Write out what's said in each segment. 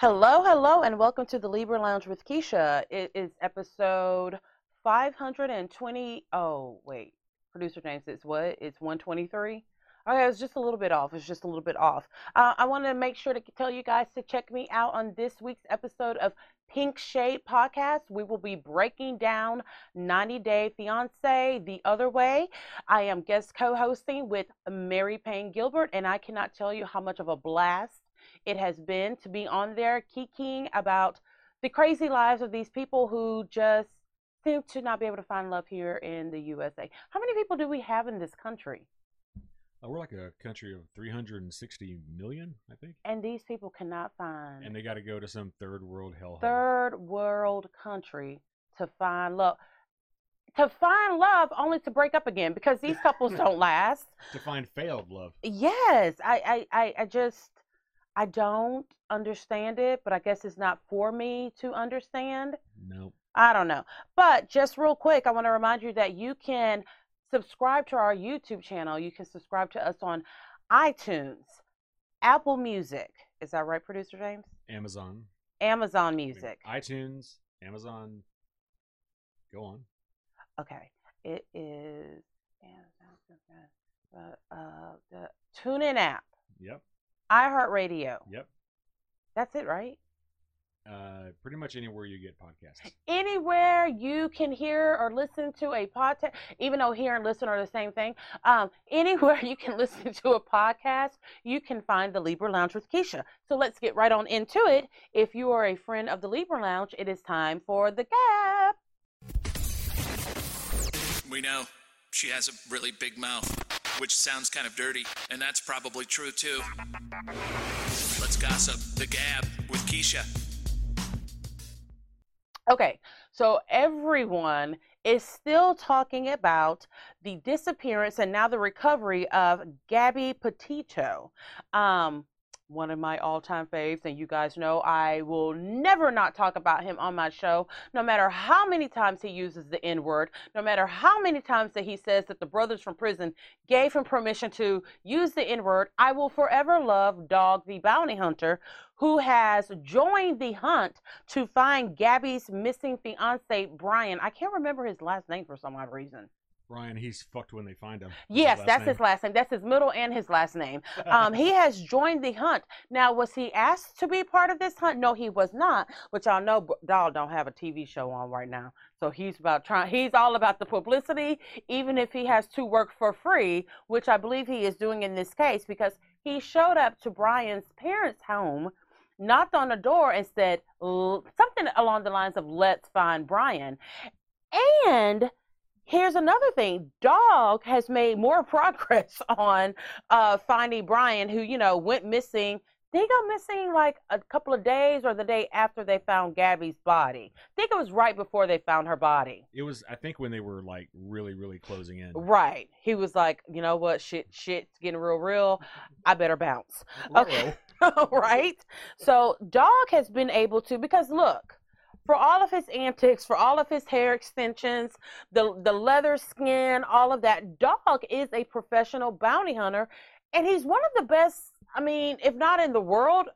Hello, hello, and welcome to the Libra Lounge with Keisha. It is episode 520. Oh, wait. Producer James, it's what? It's 123? Okay, it's just a little bit off. It's just a little bit off. Uh, I want to make sure to tell you guys to check me out on this week's episode of Pink Shade Podcast. We will be breaking down 90 Day Fiance the other way. I am guest co hosting with Mary Payne Gilbert, and I cannot tell you how much of a blast it has been to be on there kikiing about the crazy lives of these people who just seem to not be able to find love here in the USA. How many people do we have in this country? Uh, we're like a country of 360 million, I think. And these people cannot find. And they got to go to some third world hellhole. Third world country to find love. To find love only to break up again because these couples don't last. To find failed love. Yes, I, I, I, I just I don't understand it, but I guess it's not for me to understand. No. I don't know. But just real quick, I want to remind you that you can subscribe to our YouTube channel. You can subscribe to us on iTunes, Apple Music. Is that right, producer James? Amazon. Amazon Music. iTunes, Amazon. Go on. Okay. It is uh, uh, the TuneIn app. Yep iHeartRadio. Yep. That's it, right? Uh, pretty much anywhere you get podcasts. Anywhere you can hear or listen to a podcast, even though hear and listen are the same thing. Um, anywhere you can listen to a podcast, you can find the Libra Lounge with Keisha. So let's get right on into it. If you are a friend of the Libra Lounge, it is time for the gap. We know she has a really big mouth which sounds kind of dirty, and that's probably true too. Let's gossip the gab with Keisha. Okay, so everyone is still talking about the disappearance and now the recovery of Gabby Petito. Um, one of my all-time faves and you guys know I will never not talk about him on my show no matter how many times he uses the n-word no matter how many times that he says that the brothers from prison gave him permission to use the n-word I will forever love Dog the bounty hunter who has joined the hunt to find Gabby's missing fiance Brian. I can't remember his last name for some odd reason Brian, he's fucked when they find him. Yes, that's name. his last name. That's his middle and his last name. Um, he has joined the hunt. Now, was he asked to be part of this hunt? No, he was not. Which I know Dahl don't have a TV show on right now, so he's about trying. He's all about the publicity, even if he has to work for free, which I believe he is doing in this case because he showed up to Brian's parents' home knocked on the door and said something along the lines of let's find brian and Here's another thing. Dog has made more progress on uh, finding Brian, who, you know, went missing. They got missing like a couple of days or the day after they found Gabby's body. I think it was right before they found her body. It was, I think, when they were like really, really closing in. Right. He was like, you know what? Shit, shit's getting real, real. I better bounce. Okay. right. So Dog has been able to, because look, for all of his antics, for all of his hair extensions, the the leather skin, all of that. Dog is a professional bounty hunter, and he's one of the best. I mean, if not in the world,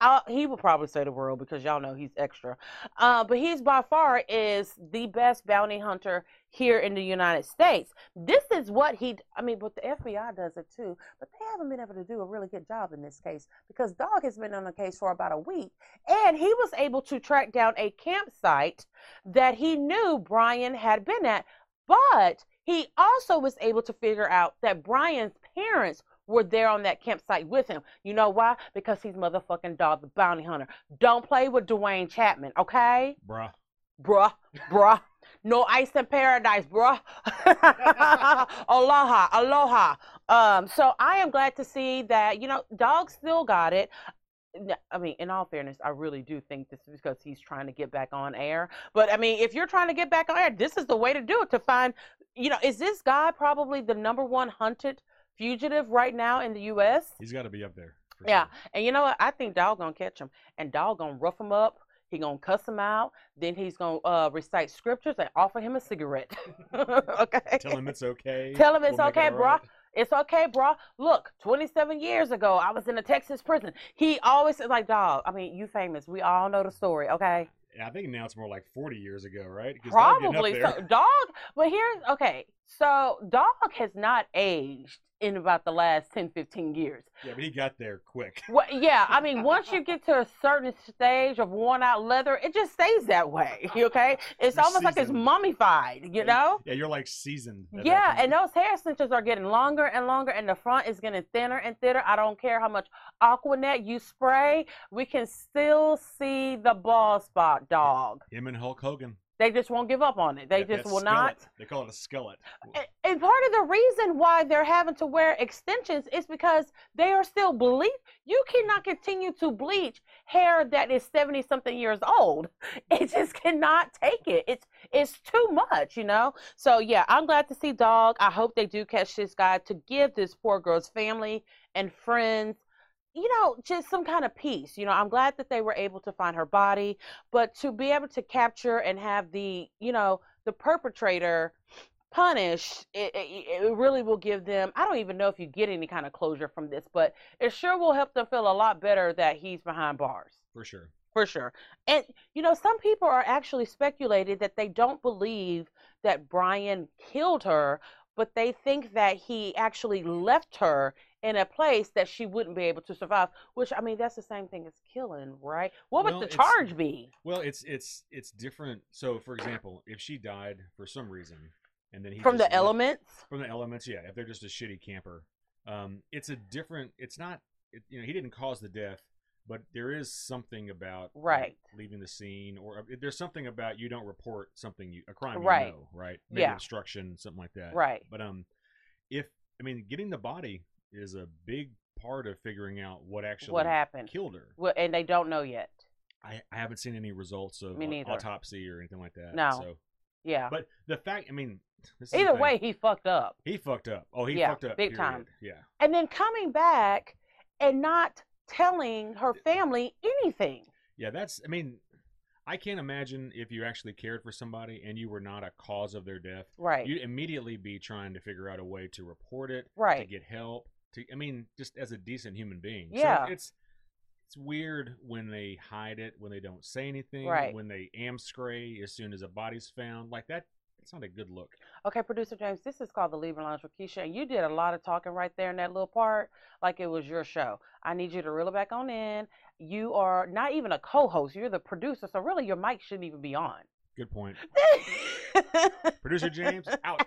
I'll, he will probably say the world because y'all know he's extra. Uh, but he's by far is the best bounty hunter here in the United States. This is what he. I mean, but the FBI does it too. But they haven't been able to do a really good job in this case because Dog has been on the case for about a week, and he was able to track down a campsite that he knew Brian had been at. But he also was able to figure out that Brian's parents were there on that campsite with him. You know why? Because he's motherfucking dog, the bounty hunter. Don't play with Duane Chapman, okay? Bruh. Bruh, bruh. No ice in paradise, bruh. aloha, aloha. Um, so I am glad to see that, you know, dog still got it. I mean, in all fairness, I really do think this is because he's trying to get back on air. But I mean, if you're trying to get back on air, this is the way to do it to find, you know, is this guy probably the number one hunted fugitive right now in the U.S. He's got to be up there. Yeah, sure. and you know what? I think Dog gonna catch him, and Dog gonna rough him up. He gonna cuss him out. Then he's gonna uh, recite scriptures and offer him a cigarette. okay. Tell him it's okay. Tell him it's we'll okay, bro. Right. It's okay, bro. Look, 27 years ago, I was in a Texas prison. He always said, like, dog, I mean, you famous. We all know the story, okay? Yeah, I think now it's more like 40 years ago, right? 'Cause dog getting up Probably. So, dog, but here's, okay, so dog has not aged in about the last 10, 15 years. Yeah, but he got there quick. Well, yeah, I mean, once you get to a certain stage of worn out leather, it just stays that way. Okay, it's You're almost like it's mummified. You know? Yeah, you're like seasoned. Yeah, and those hair extensions are getting longer and longer, and the front is getting thinner and thinner. I don't care how much Aquanet you spray, we can still see the bald spot, dog. him and Hulk Hogan. They just won't give up on it. They That- just will skillet. not. They call it a skillet. And- And part of the reason why they're having to wear extensions is because they are still bleach. You cannot continue to bleach hair that is 70 something years old. It just cannot take it. It's it's too much, you know? So yeah, I'm glad to see Dog. I hope they do catch this guy to give this poor girl's family and friends you know, just some kind of peace. You know, I'm glad that they were able to find her body, but to be able to capture and have the, you know, the perpetrator punished, it, it, it really will give them. I don't even know if you get any kind of closure from this, but it sure will help them feel a lot better that he's behind bars For sure. for sure. And you know, some people are actually speculated that they don't believe that Brian killed her, but they think that he actually left her in a place that she wouldn't be able to survive. Which I mean, that's the same thing as killing, right? What would Well, the charge be? Well, it's it's it's different. So, for example, if she died for some reason, and then he From the left- elements? from the elements, yeah. If they're just a shitty camper, um, it's a different. It's not. It, you know, he didn't cause the death, but there is something about like, Right. leaving the scene, or uh, there's something about you don't report something you a crime Right. you know, right? Maybe Yeah. obstruction, something like that. Right. But um, if I mean, getting the body is a big part of figuring out what actually What happened? killed her. Well, and they don't know yet. I, I haven't seen any results of autopsy or anything like that. No. So, Yeah. but the fact, I mean, this Either way, he fucked up. he fucked up. Oh, he Yeah, fucked up. big period. time. Yeah. And then coming back and not telling her family anything. Yeah, that's. I mean, I can't imagine if you actually cared for somebody and you were not a cause of their death. Right. You'd immediately be trying to figure out a way to report it, Right. to get help. To, I mean, just as a decent human being. Yeah. So it's it's weird when they hide it, when they don't say anything, Right. when they amscray as soon as a body's found. Like that. It's not a good look. Okay, producer James, this is called the Libra Lounge with Keisha, and you did a lot of talking right there in that little part, like it was your show. I need you to reel it back on in. You are not even a co-host; you're the producer, so really your mic shouldn't even be on. Good point. Producer James out.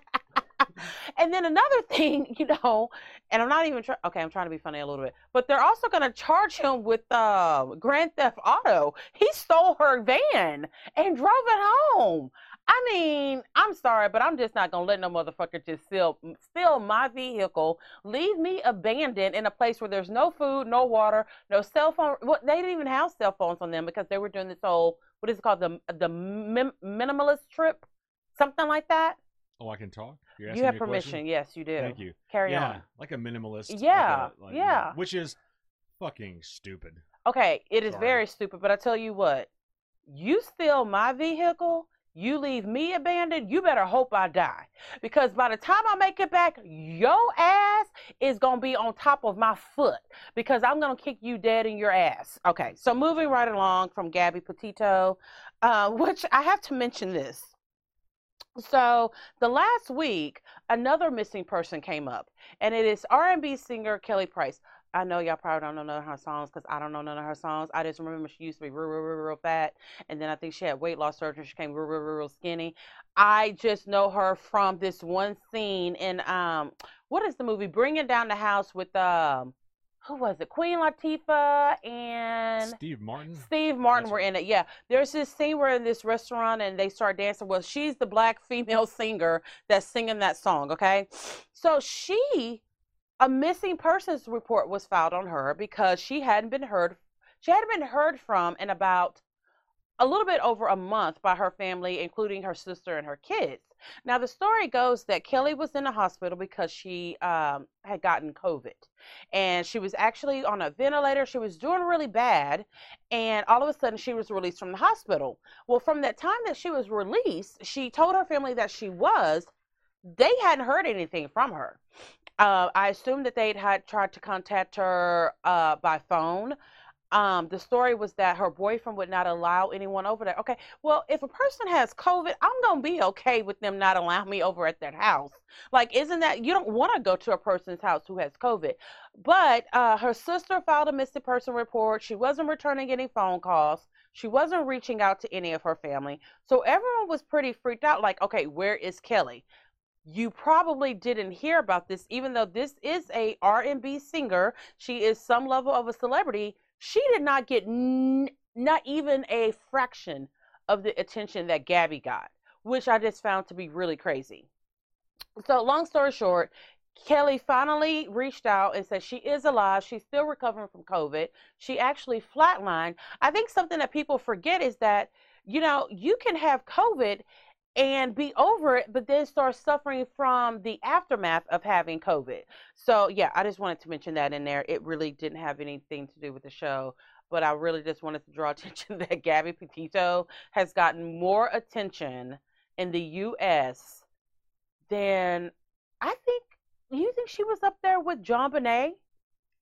and then another thing, you know, and I'm not even trying. Okay, I'm trying to be funny a little bit, but they're also going to charge him with uh, Grand Theft Auto. He stole her van and drove it home. I mean, I'm sorry, but I'm just not gonna let no motherfucker just steal steal my vehicle, leave me abandoned in a place where there's no food, no water, no cell phone. What they didn't even have cell phones on them because they were doing this whole what is it called the the minimalist trip, something like that. Oh, I can talk. You have me a question? permission. Yes, you do. Thank you. Carry yeah, on. like a minimalist. like Yeah, a- like, yeah. Which is fucking stupid. Okay, it is Sorry. very stupid, but I tell you what, you steal my vehicle, you leave me abandoned, you better hope I die. Because by the time I make it back, your ass is going to be on top of my foot because I'm going to kick you dead in your ass. Okay, so moving right along from Gabby Petito, uh, which I have to mention this. So the last week, another missing person came up, and it is R&B singer Kelly Price. I know y'all probably don't know none of her songs because I don't know none of her songs. I just remember she used to be real, real, real, real fat, and then I think she had weight loss surgery. She came real, real, real, real skinny. I just know her from this one scene in um, what is the movie? Bringing Down the House with um, who was it? Queen Latifah and Steve Martin. Steve Martin That's were in it. Yeah. There's this scene where in this restaurant and they start dancing. Well, she's the black female singer that's singing that song. Okay. So she, a missing persons report was filed on her because she hadn't been heard. She hadn't been heard from in about a little bit over a month by her family, including her sister and her kids. Now, the story goes that Kelly was in the hospital because she um, had gotten COVID and she was actually on a ventilator. She was doing really bad, and all of a sudden, she was released from the hospital. Well, from that time that she was released, she told her family that she was. They hadn't heard anything from her. Uh, I assume that they'd had tried to contact her uh, by phone. Um, the story was that her boyfriend would not allow anyone over there. Okay, well, if a person has COVID, I'm gonna be okay with them not allowing me over at their house. Like, isn't that you don't want to go to a person's house who has COVID? But uh, her sister filed a missing person report. She wasn't returning any phone calls. She wasn't reaching out to any of her family. So everyone was pretty freaked out. Like, okay, where is Kelly? you probably didn't hear about this even though this is a r&b singer she is some level of a celebrity she did not get n- not even a fraction of the attention that gabby got which i just found to be really crazy. So long story short kelly finally reached out and said she is alive she's still recovering from covid. She actually flatlined. I think something that people forget is that you know you can have covid and be over it, but then start suffering from the aftermath of having COVID. So, yeah, I just wanted to mention that in there. It really didn't have anything to do with the show, but I really just wanted to draw attention that Gabby Petito has gotten more attention in the U.S. than I think. You think she was up there with JonBenét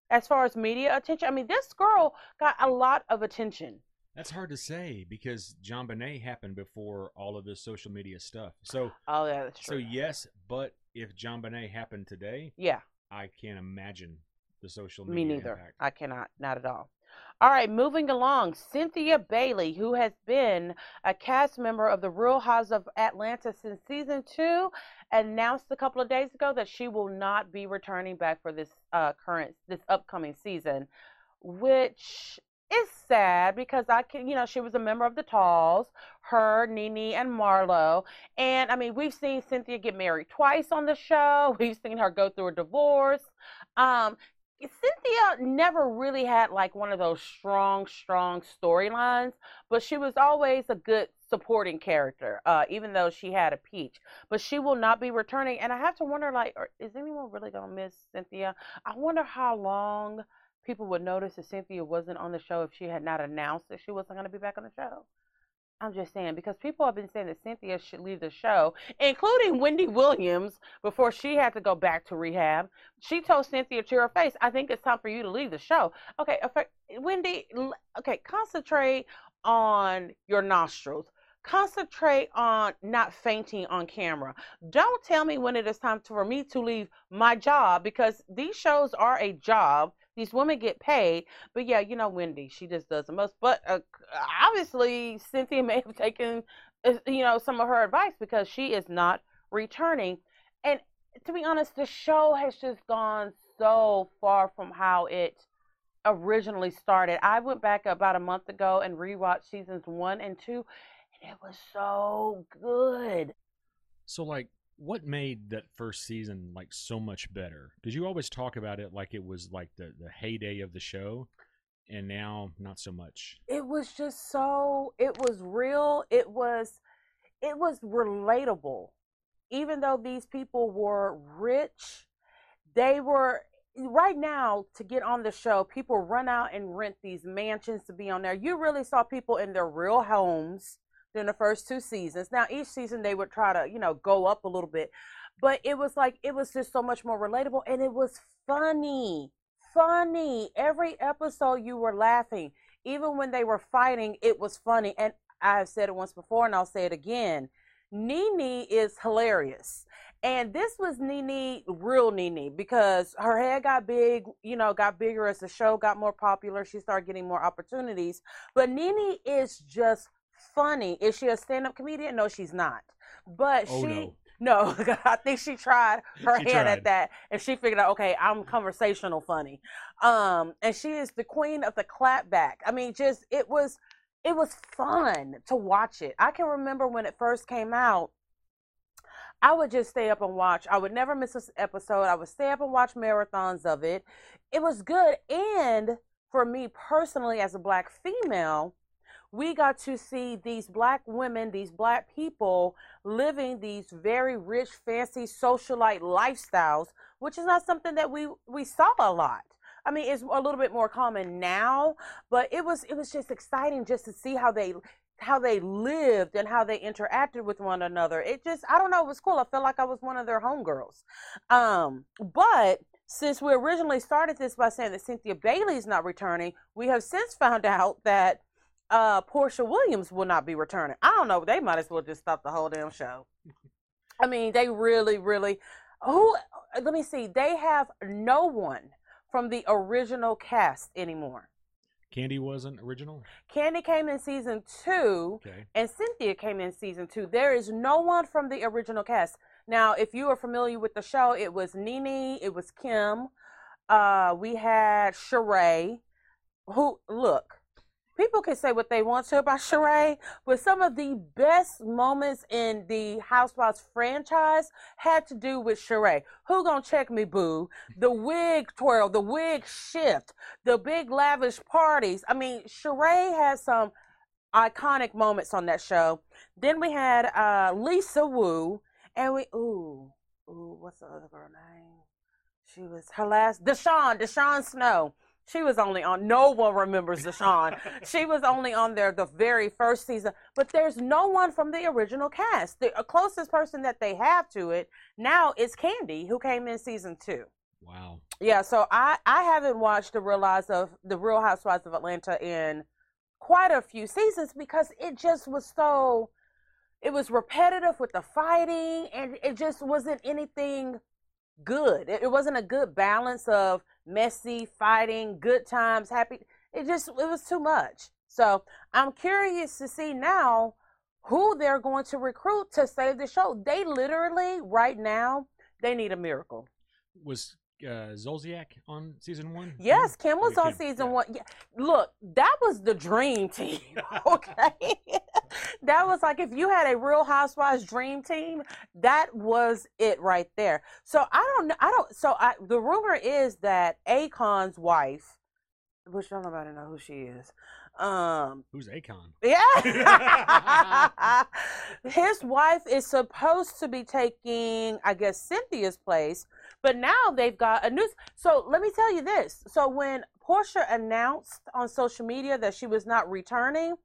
as far as media attention? I mean, this girl got a lot of attention. That's hard to say because JonBenét happened before all of this social media stuff. So, oh yeah, that's true. So yes, but if JonBenét happened today, yeah, I can't imagine the social media. Me neither. Impact. I cannot, not at all. All right, moving along. Cynthia Bailey, who has been a cast member of The Real Houses of Atlanta since season two, announced a couple of days ago that she will not be returning back for this uh, current, this upcoming season, which it's sad because I can, you know, she was a member of the Talls, her, Nene, and Marlo. And I mean, we've seen Cynthia get married twice on the show. We've seen her go through a divorce. Um, Cynthia never really had like one of those strong, strong storylines, but she was always a good supporting character, uh, even though she had a peach. But she will not be returning. And I have to wonder, like, is anyone really gonna miss Cynthia? I wonder how long people would notice that Cynthia wasn't on the show if she had not announced that she wasn't going to be back on the show. I'm just saying because people have been saying that Cynthia should leave the show, including Wendy Williams, before she had to go back to rehab. She told Cynthia to her face, "I think it's time for you to leave the show." Okay, Wendy, okay, concentrate on your nostrils. Concentrate on not fainting on camera. Don't tell me when it is time for me to leave my job because these shows are a job these women get paid. But yeah, you know, Wendy, she just does the most. But uh, obviously, Cynthia may have taken, uh, you know, some of her advice because she is not returning. And to be honest, the show has just gone so far from how it originally started. I went back about a month ago and rewatched seasons one and two, and it was so good. So, like, what made that first season like so much better? Because you always talk about it like it was like the the heyday of the show, and now not so much. It was just so. It was real. It was. It was relatable. Even though these people were rich, they were right now to get on the show people run out and rent these mansions to be on there you really saw people in their real homes than the first two seasons. Now each season they would try to, you know, go up a little bit. But it was like it was just so much more relatable and it was funny. Funny. Every episode you were laughing. Even when they were fighting, it was funny. And I have said it once before and I'll say it again. Nene is hilarious. And this was Nene, real Nene, because her head got big, you know, got bigger as the show got more popular. She started getting more opportunities. But Nene is just funny. Is she a stand-up comedian? No, she's not. But oh, she no. No, I think she tried her she hand tried. at that, and she figured out, okay, I'm conversational funny, um, and she is the queen of the clapback. I mean, just it was, it was fun to watch it. I can remember when it first came out. I would just stay up and watch. I would never miss an episode. I would stay up and watch marathons of it. It was good, and for me personally, as a black female, we got to see these black women, these black people living these very rich, fancy socialite lifestyles, which is not something that we we saw a lot. I mean, it's a little bit more common now, but it was it was just exciting just to see how they how they lived and how they interacted with one another. It just I don't know, it was cool. I felt like I was one of their homegirls. Um, but since we originally started this by saying that Cynthia Bailey is not returning, we have since found out that uh, Porsha Williams will not be returning. I don't know. They might as well just stop the whole damn show. I mean, they really, really. Who? Let me see. They have no one from the original cast anymore. Candy wasn't original. Candy came in season two, Okay. and Cynthia came in season two. There is no one from the original cast. Now, if you are familiar with the show, it was Nene, it was Kim, uh, we had Sheree. Who look? People can say what they want to about Sheree, but some of the best moments in the Housewives franchise had to do with Sheree. Who gonna check me, boo? The wig twirl, the wig shift, the big lavish parties. I mean, Sheree has some iconic moments on that show. Then we had uh, Lisa Wu, and we ooh ooh what's the other girl name? She was her last Deshawn Deshawn Snow. She was only on. No one remembers Deshawn. she was only on there the very first season. But there's no one from the original cast. The uh, closest person that they have to it now is Candy, who came in season two. Wow. Yeah, so I I haven't watched the Real of the Real Housewives of Atlanta in quite a few seasons because it just was so it was repetitive with the fighting and it just wasn't anything good. It, it wasn't a good balance of messy fighting, good times, happy. It just it was too much. So I'm curious to see now who they're going to recruit to save the show. They literally right now they need a miracle. Was uh, Zolciak on season one? Yes, Kim was on Kim, season yeah. one. Yeah. Look, that was the dream team. Okay. that was like if you had a real housewives dream team, that was it right there. So I don't know I don't so I the rumor is that Akon's wife, which I don't nobody know who she is. Um Who's Akon? yeah. His wife is supposed to be taking, I guess, Cynthia's place, but now they've got a news. So let me tell you this. So when Porsha announced on social media that she was not returning,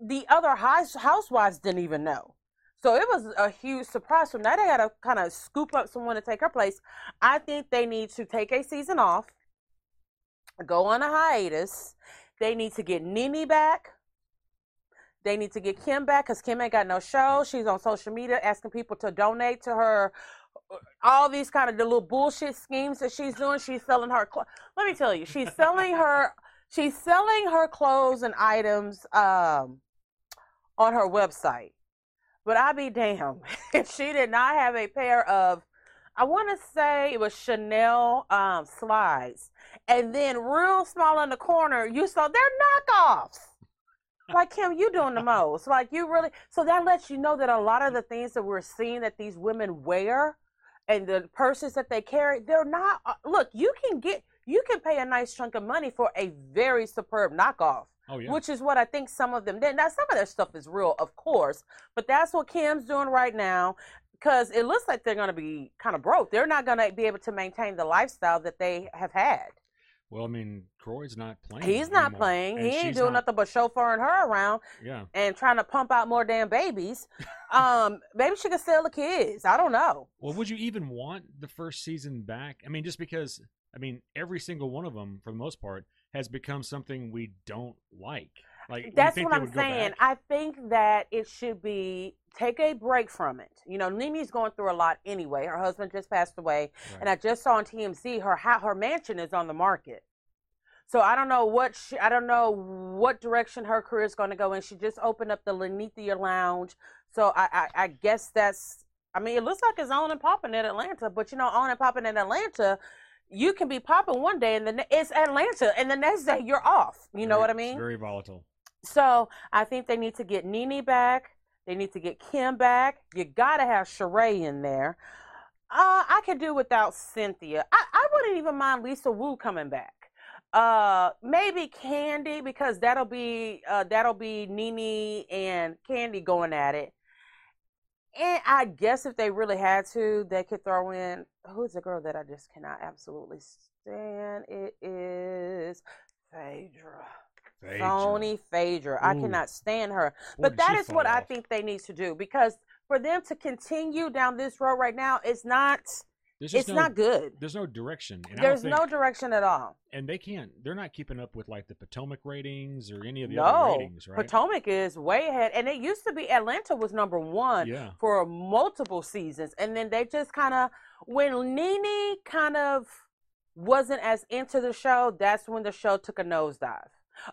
the other house, housewives didn't even know. So it was a huge surprise from now They got to kind of scoop up someone to take her place. I think they need to take a season off, go on a hiatus. They need to get Nene back. They need to get Kim back because Kim ain't got no show. She's on social media asking people to donate to her. All these kind of the little bullshit schemes that she's doing. She's selling her. clothes. Let me tell you, she's selling her. She's selling her clothes and items um, on her website. But I be damned if she did not have a pair of. I want to say it was Chanel um, slides, and then real small in the corner, you saw they're knockoffs like Kim, you doing the most. Like you really so that lets you know that a lot of the things that we're seeing that these women wear and the purses that they carry, they're not uh, look, you can get you can pay a nice chunk of money for a very superb knockoff. Oh yeah. Which is what I think some of them did. Now some of their stuff is real, of course, but that's what Kim's doing right now. Because it looks like they're going to be kind of broke. They're not going to be able to maintain the lifestyle that they have had. Well, I mean, Kroy's not playing. He's not anymore, playing. and He ain't doing not- nothing but chauffeuring her around Yeah. and trying to pump out more damn babies. um, maybe she could sell the kids. I don't know. Well, would you even want the first season back? I mean, just because I mean, every single one of them, for the most part, has become something we don't like. Like That's what I'm saying. I think that it should be take a break from it. You know, Nene's going through a lot anyway. Her husband just passed away, Right. and I just saw on TMZ her her mansion is on the market. So I don't know what she, I don't know what direction her career is going to go in. She just opened up the Linnethia Lounge, so I, I I guess that's. I mean, it looks like it's on and popping in Atlanta, but you know, on and popping in Atlanta, you can be popping one day and then it's Atlanta, and the next day you're off. You know what I it's mean? very volatile. So I think they need to get Nene back. They need to get Kim back. You got to have Sheree in there. Uh, I could do without Cynthia. I, I wouldn't even mind Lisa Wu coming back. Uh, maybe Candy because that'll be uh, that'll be Nene and Candy going at it. And I guess if they really had to, they could throw in who's the girl that I just cannot absolutely stand. It is Phaedra. Phaedra. phony Phaedra. I cannot stand her. But that is what fall I think they need to do because for them to continue down this road right now, it's not. It's no, not good. There's no direction. There's don't no direction at all. and they can't. They're not keeping up with like the Potomac ratings or any of the No, other ratings, right? Potomac is way ahead, and it used to be Atlanta was number one Yeah. for multiple seasons, and then they just kind of when Nene kind of wasn't as into the show, that's when the show took a nosedive.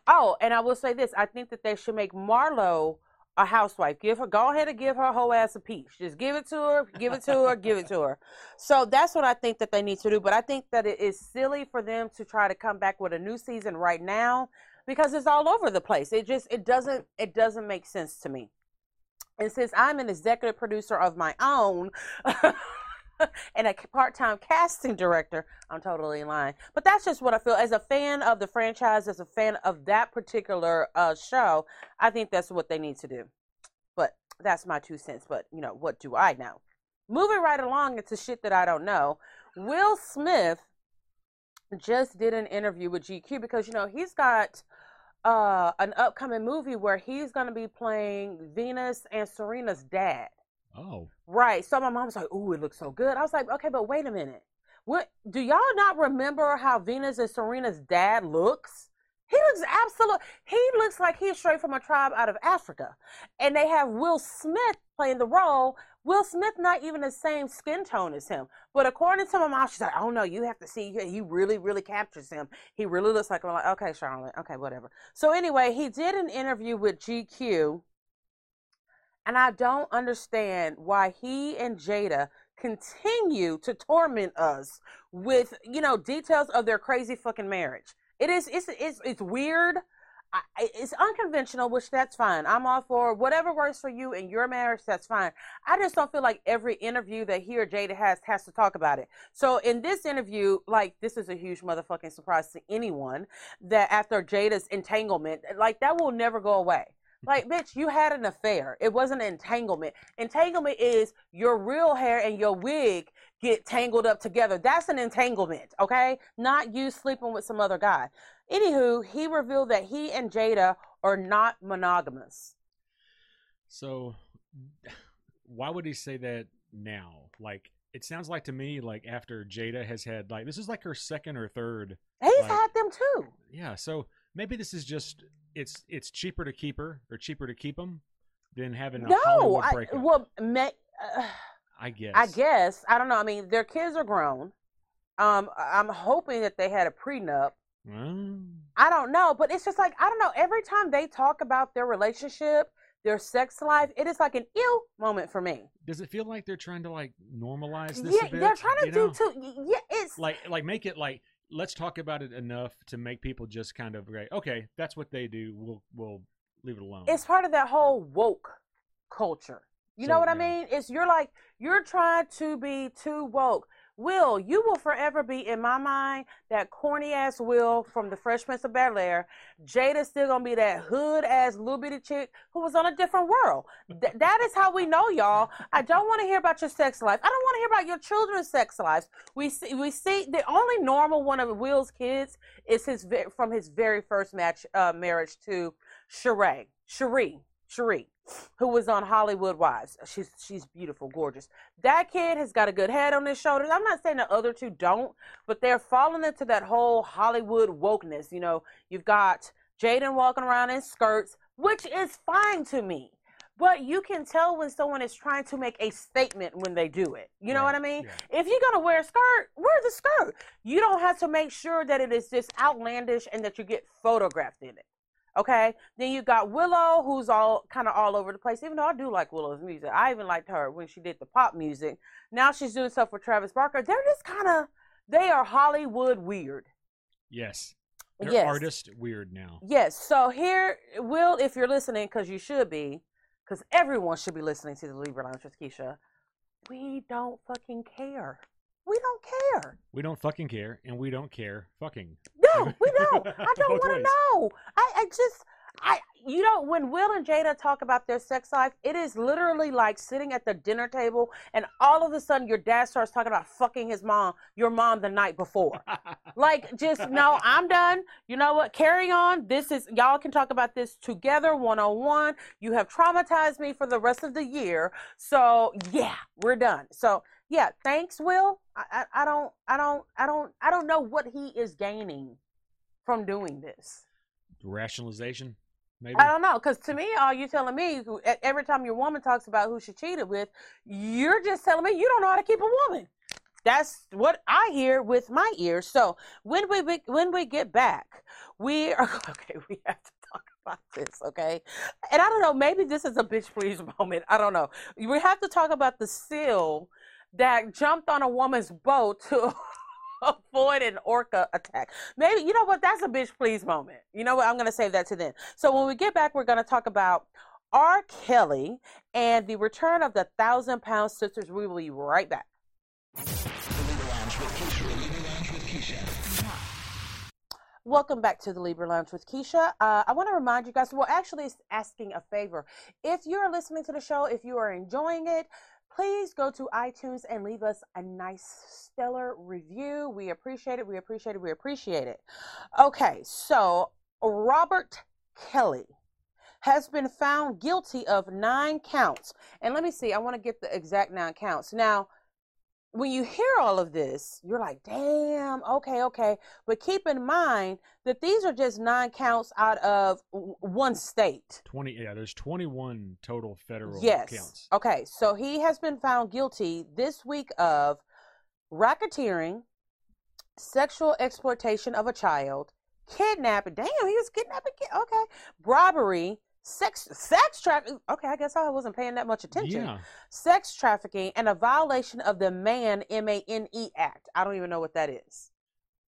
Oh, and I will say this: I think that they should make Marlo a housewife. Give her, go ahead and give her whole ass a piece. Just give it to her, give it to her, give it to her. So that's what I think that they need to do. But I think that it is silly for them to try to come back with a new season right now because it's all over the place. It just it doesn't it doesn't make sense to me. And since I'm an executive producer of my own and a part-time casting director, I'm totally lying. But that's just what I feel as a fan of the franchise, as a fan of that particular uh, show. I think that's what they need to do. But that's my two cents. But you know, what do I know? Moving right along into shit that I don't know. Will Smith just did an interview with GQ because you know he's got uh an upcoming movie where he's going to be playing Venus and Serena's dad. Oh, Right. So my mom was like, "Ooh, it looks so good." I was like, "Okay, but wait a minute. What do y'all not remember how Venus and Serena's dad looks? He looks absolute. He looks like he's straight from a tribe out of Africa, and they have Will Smith playing the role. Will Smith not even the same skin tone as him, but according to my mom, she's like, "Oh no, you have to see. He really, really captures him. He really looks like." I'm like, "Okay, Charlotte. Okay, whatever." So anyway, he did an interview with GQ. And I don't understand why he and Jada continue to torment us with, you know, details of their crazy fucking marriage. It is, it's, it's, it's weird. I, it's unconventional, which that's fine. I'm all for whatever works for you in your marriage. That's fine. I just don't feel like every interview that he or Jada has has to talk about it. So in this interview, like this is a huge motherfucking surprise to anyone that after Jada's entanglement, like that will never go away. Like, bitch, you had an affair. It wasn't an entanglement. Entanglement is your real hair and your wig get tangled up together. That's an entanglement, okay? Not you sleeping with some other guy. Anywho, he revealed that he and Jada are not monogamous. so why would he say that now? Like, it sounds like to me like after Jada has had like this is like her second or third. He's Like- had them too. Yeah, so maybe this is just it's it's cheaper to keep her or cheaper to keep him than having a No, Hollywood I, breakup. well, me, uh, I guess. I guess I don't know. I mean, their kids are grown. Um, I'm hoping that they had a prenup. Mm. I don't know, but it's just like I don't know. Every time they talk about their relationship, their sex life, it is like an ill moment for me. Does it feel like they're trying to like normalize this Yeah, bit? they're trying to do know? too. Yeah, it's like like make it like let's talk about it enough to make people just kind of like okay that's what they do we'll we'll leave it alone it's part of that whole woke culture. You know So, what I mean? It's you're like you're trying to be too woke. Will, you will forever be in my mind that corny ass Will from the Fresh Prince of Bel Air. Jada's still gonna be that hood ass little bitty chick who was on a different world. Th- that is how we know y'all. I don't want to hear about your sex life. I don't want to hear about your children's sex lives. We see, we see the only normal one of Will's kids is his from his very first match uh, marriage to Sheree, Cherie, Cherie, who was on Hollywood Wives. She's she's beautiful, gorgeous. That kid has got a good head on his shoulders. I'm not saying the other two don't, but they're falling into that whole Hollywood wokeness. You know, you've got Jaden walking around in skirts, which is fine to me. But you can tell when someone is trying to make a statement when they do it. You know Right, what I mean? yeah. If you're gonna wear a skirt, wear the skirt. You don't have to make sure that it is just outlandish and that you get photographed in it. Okay. Then you got Willow, who's all kind of all over the place. Even though I do like Willow's music, I even liked her when she did the pop music. Now she's doing stuff with Travis Barker. They're just kind of they are Hollywood weird. yes they're Yes. artist weird now Yes. So here, Will, if you're listening, because you should be, because everyone should be listening to the Libra Lounge with Keisha. We don't fucking care. We don't care. we don't fucking care and we don't care fucking No, we don't. I don't want to know. I, I just, I you know when Will and Jada talk about their sex life, it is literally like sitting at the dinner table and all of a sudden your dad starts talking about fucking his mom, your mom the night before. like just no, I'm done. You know what? Carry on. This is y'all can talk about this together one on one. You have traumatized me for the rest of the year. So yeah, we're done. So yeah, thanks, Will. I, I, I don't I don't I don't I don't know what he is gaining from doing this. Rationalization, maybe. I don't know, because to me, all you're telling me every time your woman talks about who she cheated with, you're just telling me you don't know how to keep a woman. That's what I hear with my ears. So when we be- when we get back, we are okay. We have to talk about this, okay? And I don't know. Maybe this is a bitch please moment. I don't know. We have to talk about the seal that jumped on a woman's boat to avoid an orca attack. Maybe you know what? That's a bitch please moment. You know what? I'm gonna save that to then. So when we get back, we're gonna talk about R. Kelly and the return of the thousand pound sisters. We will be right back. Welcome back to the Libra Lounge with Keisha. Uh, I want to remind you guys, well, actually, it's asking a favor. If you're listening to the show, if you are enjoying it, please go to iTunes and leave us a nice, stellar review. We appreciate it. We appreciate it. We appreciate it. Okay, so Robert Kelly has been found guilty of nine counts. And let me see, I want to get the exact nine counts. Now, when you hear all of this, you're like, damn, okay, okay. But keep in mind that these are just nine counts out of one state. Twenty. Yeah, there's 21 total federal Yes. counts. Okay, so he has been found guilty this week of racketeering, sexual exploitation of a child, kidnapping. Damn, he was kidnapping. Okay, robbery, sex, sex trafficking. Okay, I guess I wasn't paying that much attention. Yeah. Sex trafficking and a violation of the Man M A N E Act. I don't even know what that is.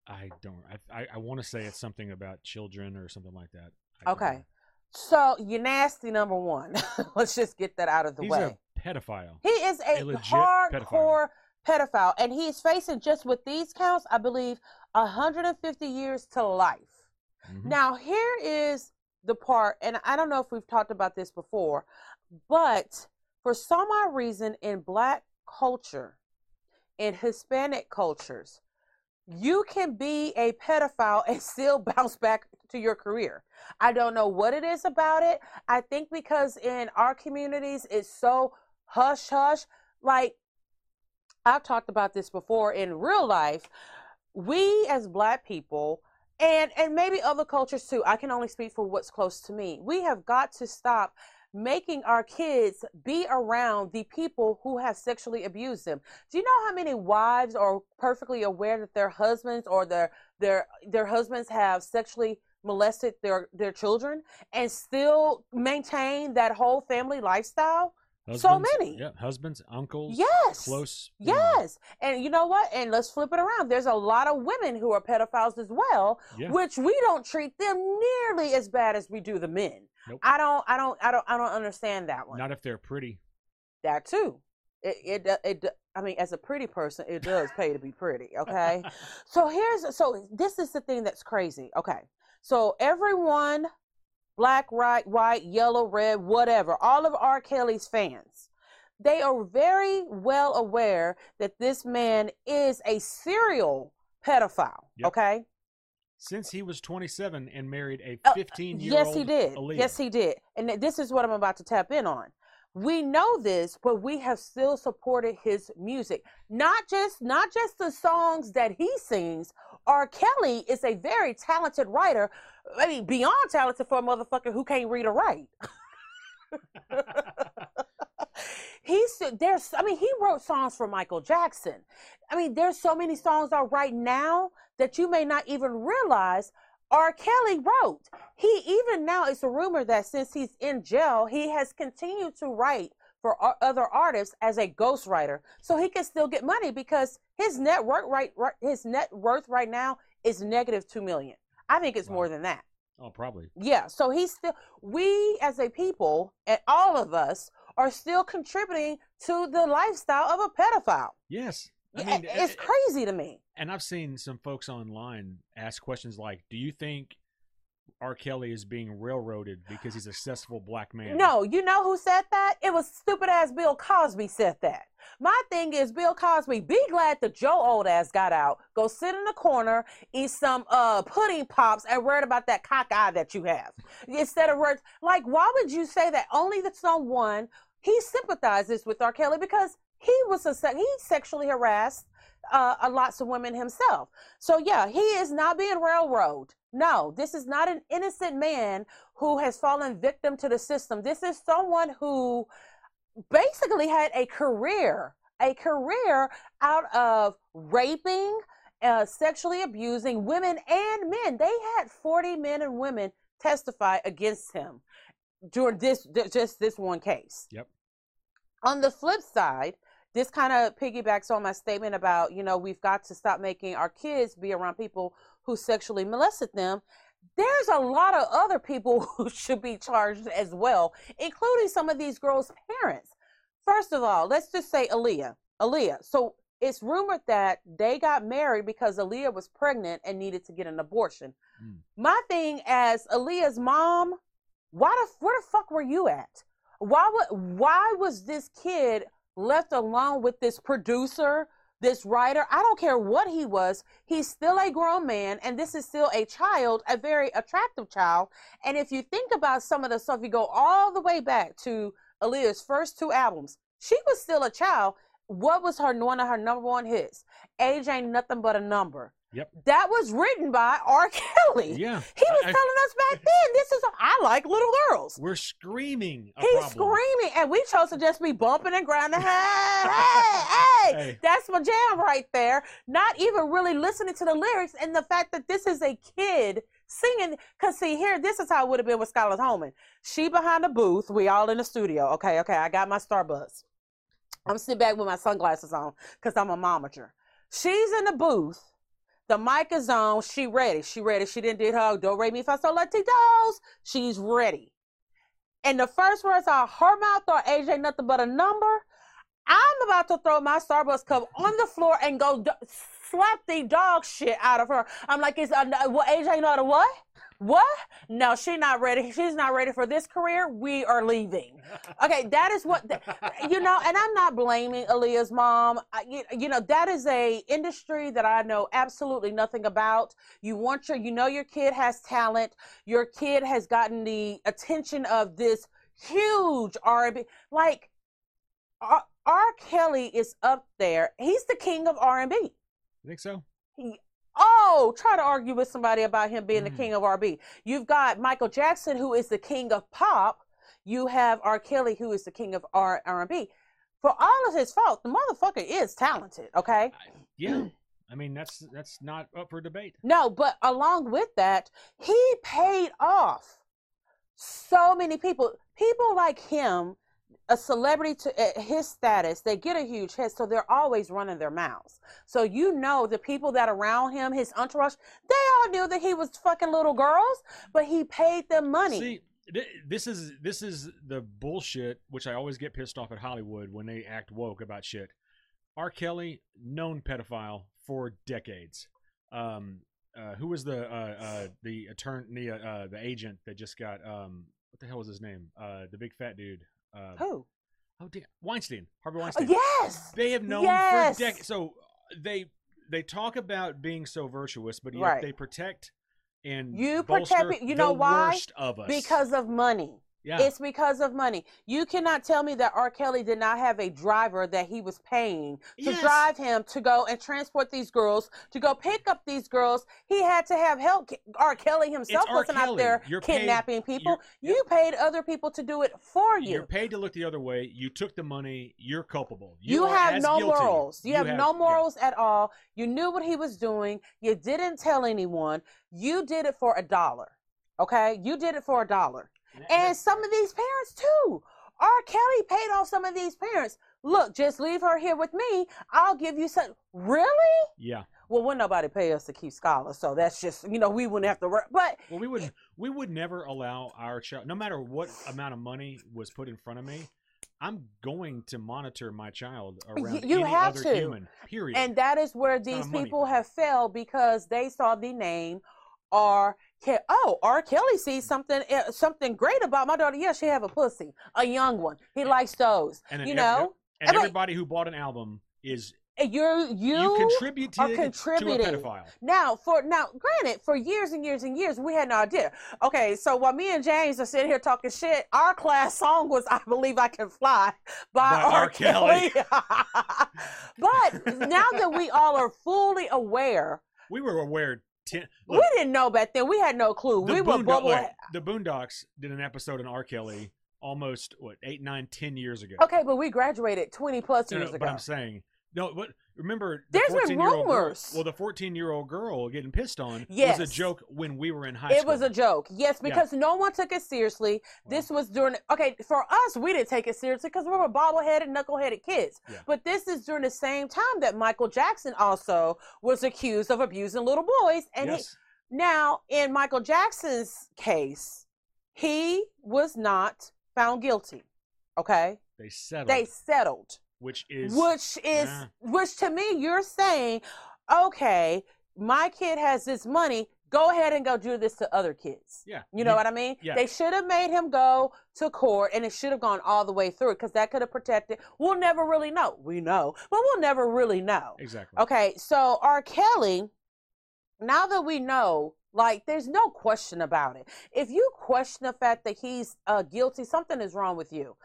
I don't. I I, I want to say it's something about children or something like that. I Okay, so you're nasty. Number one. Let's just get that out of the He's way. a pedophile. He is a, A hardcore pedophile. and he's facing just with these counts, I believe, 150 years to life. Mhm. Now, here is the part, and I don't know if we've talked about this before, but for some odd reason in black culture, in Hispanic cultures, you can be a pedophile and still bounce back to your career. I don't know what it is about it. I think because in our communities it's so hush hush. Like I've talked about this before in real life. We as black people and and maybe other cultures too. I can only speak for what's close to me. We have got to stop making our kids be around the people who have sexually abused them. Do you know how many wives are perfectly aware that their husbands or their their their husbands have sexually molested their their children and still maintain that whole family lifestyle? So many. Yeah, husbands, uncles, Yes. close. know, Yes. And you know what? And let's flip it around. There's a lot of women who are pedophiles as well, Yeah. which we don't treat them nearly as bad as we do the men. Nope. I don't I don't I don't I don't understand that one. Not if they're pretty. that too. It, it do- it I mean as a pretty person, it does pay to be pretty, okay? So here's so this is the thing that's crazy. Okay. So everyone, black, right, white, yellow, red, whatever, all of R. Kelly's fans, they are very well aware that this man is a serial pedophile. Yep. Okay. Since he was 27 and married a Uh, 15 year old. Yes, he did. Yes, he did. And this is what I'm about to tap in on. We know this, but we have still supported his music. Not just not just the songs that he sings. R. Kelly is a very talented writer. I mean, beyond talented for a motherfucker who can't read or write. He's there's I mean, he wrote songs for Michael Jackson. I mean, there's so many songs out right now that you may not even realize R. Kelly wrote. He even now it's a rumor that since he's in jail, he has continued to write for other artists as a ghostwriter, so he can still get money because his net worth right, right his net worth right now is negative two million. I think it's Wow. more than that. Oh, probably. Yeah, so he's still we as a people and all of us are still contributing to the lifestyle of a pedophile. Yes. I mean, it's crazy to me. and I've seen some folks online ask questions like, "Do you think R. Kelly is being railroaded because he's a successful black man. No, you know who said that? It was stupid ass Bill Cosby said that. My thing is, Bill Cosby, be glad that Joe old ass got out. Go sit in the corner, eat some uh pudding pops, and worry about that cock eye that you have. Instead of words like, why would you say that only the someone he sympathizes with R. Kelly because he was a he sexually harassed uh, lots of women himself. So yeah, he is not being railroaded. No, this is not an innocent man who has fallen victim to the system. This is someone who basically had a career, a career out of raping, uh, sexually abusing women and men. They had 40 men and women testify against him during this just this one case. Yep. On the flip side, this kind of piggybacks on my statement about, you know, we've got to stop making our kids be around people who sexually molested them. There's a lot of other people who should be charged as well, including some of these girls' parents. First of all, let's just say Aaliyah. Aaliyah. So it's rumored that they got married because Aaliyah was pregnant and needed to get an abortion. Mm. My thing as Aaliyah's mom, why the where the fuck were you at? Why would why was this kid left alone with this producer, this writer. I don't care what he was. He's still a grown man, and this is still a child, a very attractive child. And if you think about some of the stuff, you go all the way back to Aaliyah's first two albums, she was still a child. What was her one of her number one hits? Age ain't nothing but a number. Yep. That was written by R. Kelly. Yeah. He was I, telling us back then, this is, a, I like little girls. We're screaming. He's problem. screaming. And we chose to just be bumping and grinding. Hey, hey, hey, hey. That's my jam right there. Not even really listening to the lyrics and the fact that this is a kid singing. Because, see, here, this is how it would have been with Scarlett Holman. She behind the booth. We all in the studio. Okay, okay. I got my Starbucks. I'm sitting back with my sunglasses on because I'm a momager. She's in the booth the mic is on. She ready. She ready. She didn't did her do re mi fa sol la ti dos. She's ready. And the first words out her mouth are AJ nothing but a number. I'm about to throw my Starbucks cup on the floor and go d- slap the dog shit out of her. I'm like, is uh, what AJ know the what? What? No, she's not ready. She's not ready for this career. We are leaving. Okay, that is what the, you know. And I'm not blaming Aaliyah's mom. I, you, you know, that is a industry that I know absolutely nothing about. You want your, you know, your kid has talent. Your kid has gotten the attention of this huge R&B. Like R. R. Kelly is up there. He's the king of R&B. You think so? He, Oh, try to argue with somebody about him being mm. the king of R&B. You've got Michael Jackson, who is the king of pop. You have R. Kelly, who is the king of R- R&B. For all of his fault, the motherfucker is talented. Okay. Yeah. I mean, that's that's not up for debate. No, but along with that, he paid off so many people. People like him a celebrity to uh, his status, they get a huge hit, so they're always running their mouths. So you know the people that around him, his entourage, they all knew that he was fucking little girls, but he paid them money. See, this is this is the bullshit which I always get pissed off at Hollywood when they act woke about shit. R. Kelly, known pedophile for decades. Um, uh, who was the uh, uh, the attorney, uh, the agent that just got um, what the hell was his name? Uh, the big fat dude. Uh, Who? Oh, dear. Weinstein, Harvey oh, Weinstein. yes. They have known yes. for decades. So they they talk about being so virtuous, but yet right. they protect and you protect. You know why? Of because of money. Yeah. It's because of money. You cannot tell me that R. Kelly did not have a driver that he was paying to yes. drive him to go and transport these girls, to go pick up these girls. He had to have help. R. Kelly himself it's wasn't out there you're kidnapping paid, people. You paid other people to do it for you. You're paid to look the other way. You took the money. You're culpable. You, you have no guilty. morals. You, you have, have, no morals yeah. at all. You knew what he was doing. You didn't tell anyone. You did it for a dollar. Okay? You did it for a dollar. And some of these parents too. R. Kelly paid off some of these parents. Look, just leave her here with me. I'll give you some. Really? Yeah. Well, wouldn't nobody pay us to keep scholars, so that's just you know we wouldn't have to work. But well, we would we would never allow our child, no matter what amount of money was put in front of me. I'm going to monitor my child around you any have other to. human. Period. And that is where these people have failed because they saw the name R. Oh, R. Kelly sees something uh, something great about my daughter. Yeah, she have a pussy, a young one. He likes those. And you know, and everybody who bought an album is you're you, you, contribute are to, to a pedophile. Now, for now, granted, for years and years and years, we had no idea. Okay, so while me and James are sitting here talking shit, our class song was "I Believe I Can Fly" by, By R. R. Kelly. but now that we all are fully aware, We were aware. Ten, we didn't know back then. We had no clue. the, We were bubble. look, the Boondocks did an episode on R. Kelly almost what eight, nine, ten years ago. Okay, but we graduated twenty plus No, no, years but ago. I'm saying no. But remember, the There's been 14-year-old girl- rumors. well, the 14 year old girl getting pissed on Yes. was a joke when we were in high It school. It was a joke, yes, Yeah. because no one took it seriously. This was during okay for us. We didn't take it seriously because we were bobbleheaded, knuckleheaded kids. Yeah. But this is during the same time that Michael Jackson also was accused of abusing little boys, and he, now in Michael Jackson's case, he was not found guilty. Okay, they settled, they settled which is which is Nah. which to me you're saying okay my kid has this money go ahead and go do this to other kids yeah. you know what i mean yeah. they should have made him go to court and it should have gone all the way through because that could have protected we'll never really know we know but we'll never really know exactly. okay so r kelly now that we know like there's no question about it if you question the fact that he's uh, guilty something is wrong with you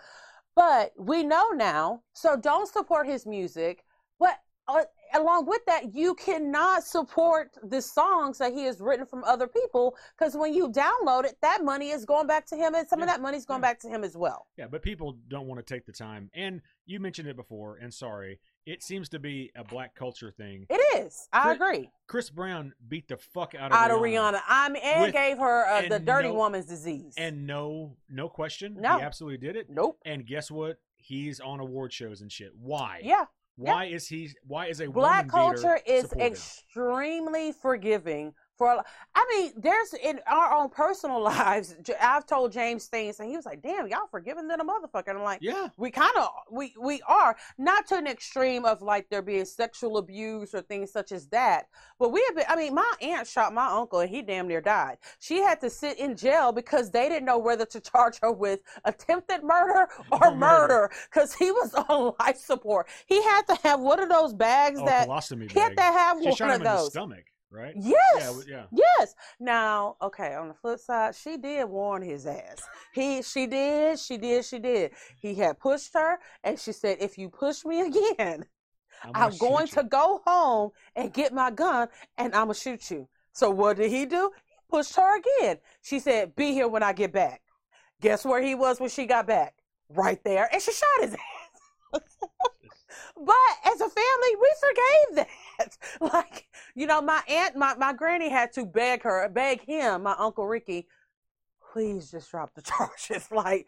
but we know now so don't support his music but uh, along with that you cannot support the songs that he has written from other people because when you download it that money is going back to him and some of that money is going yeah. back to him as well Yeah, but people don't want to take the time. And you mentioned it before, and sorry, it seems to be a black culture thing. it is i Chris- agree Chris Brown beat the fuck out of, out of rihanna i mean and With- gave her uh, the dirty no- woman's disease and no, no question, No. he absolutely did it. nope And guess what? He's on award shows and shit. Why? yeah Why is he? Why is a black culture is supported? extremely forgiving for i mean there's in our own personal lives I've told james things and he was like damn y'all forgiving than a motherfucker. And i'm like yeah, we kind of we we are not to an extreme of like there being sexual abuse or things such as that but we have been i mean my aunt shot my uncle and he damn near died. She had to sit in jail because they didn't know whether to charge her with attempted murder or Or murder. because he was on life support. He had to have one of those bags oh, that colostomy he had to have She one shot him of in the those. stomach, right? yes Yeah, yeah. Yes. Now, okay, on the flip side, she did warn his ass. He she did, she did, she did. He had pushed her and she said, if you push me again, I'm, I'm gonna to go home and get my gun and I'm gonna shoot you. So what did he do? He pushed her again. She said, Be here when I get back. Guess where he was when she got back? Right there. And she shot his ass. But as a family, we forgave that. Like, you know, my aunt, my, my granny had to beg her, beg him, my Uncle Ricky, please just drop the charges. Like,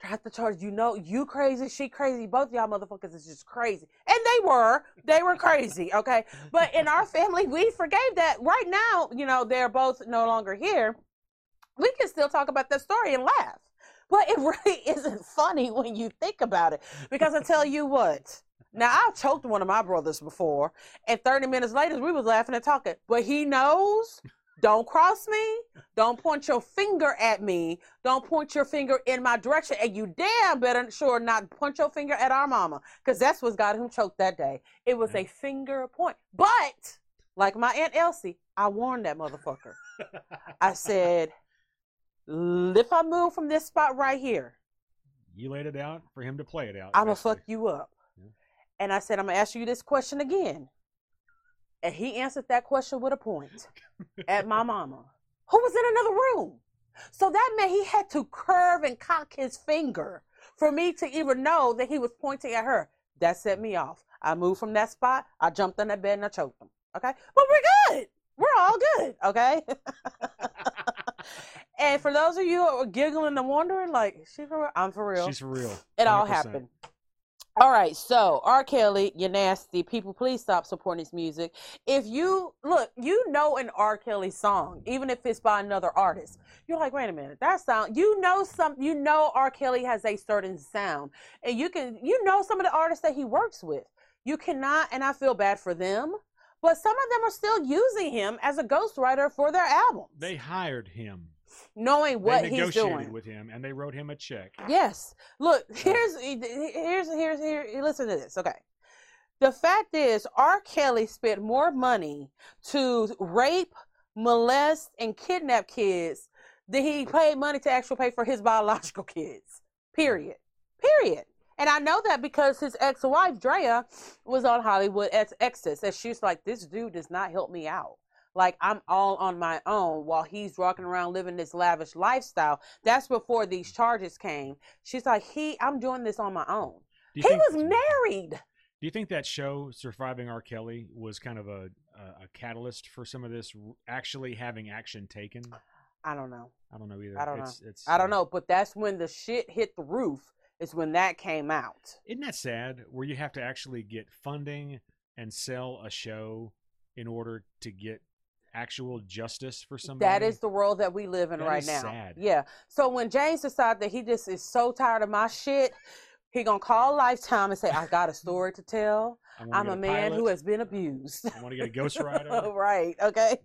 drop the charges. You know, you crazy, she crazy. Both y'all motherfuckers is just crazy. And they were. They were crazy, okay? But in our family, we forgave that. Right now, you know, they're both no longer here. We can still talk about that story and laugh. But it really isn't funny when you think about it. Because I tell you what, now I've choked one of my brothers before, and 30 minutes later we was laughing and talking. But he knows don't cross me, don't point your finger at me, don't point your finger in my direction, and you damn better sure not point your finger at our mama. Because that's what's got him choked that day. It was a finger point. But like my Aunt Elsie, I warned that motherfucker. I said, if I move from this spot right here, You laid it out for him to play it out. I'm gonna fuck you up. And I said, I'm gonna ask you this question again. And he answered that question with a point at my mama, who was in another room. So that meant he had to curve and cock his finger for me to even know that he was pointing at her. That set me off. I moved from that spot. I jumped on that bed and I choked him. Okay, but we're good. We're all good. Okay. and for those of you who are giggling and wondering, like, she for real? I'm for real. She's for real. It all 100%. happened. All right, so R. Kelly, you're nasty. People, please stop supporting his music. If you look, you know an R. Kelly song, even if it's by another artist, you're like, wait a minute, that sound. You know some. You know R. Kelly has a certain sound, and you can, you know, some of the artists that he works with. You cannot, and I feel bad for them, but some of them are still using him as a ghostwriter for their albums, They hired him. Knowing what they he's negotiated doing. with him, and they wrote him a check. Yes. Look, here's here's here's here. Listen to this. Okay. The fact is, R. Kelly spent more money to rape, molest, and kidnap kids than he paid money to actually pay for his biological kids. Period. Period. And I know that because his ex-wife Drea was on Hollywood as Exes, and she's like, "This dude does not help me out. Like I'm all on my own while he's walking around living this lavish lifestyle." That's before these charges came. She's like, "He, I'm doing this on my own. He think- was married." Do you think that show, Surviving R. Kelly, was kind of a a, a catalyst for some of this actually having action taken? I don't know. I don't know either. I don't it's, It's, I don't uh, know, but that's when the shit hit the roof. Is when that came out. Isn't that sad? Where you have to actually get funding and sell a show in order to get actual justice for somebody. That is the world that we live in That right now. sad. Yeah. So when James decided that he just is so tired of my shit, he gonna call Lifetime and say, "I got a story to tell. I'm get a man who has been abused." I want to get a ghostwriter. right. Okay.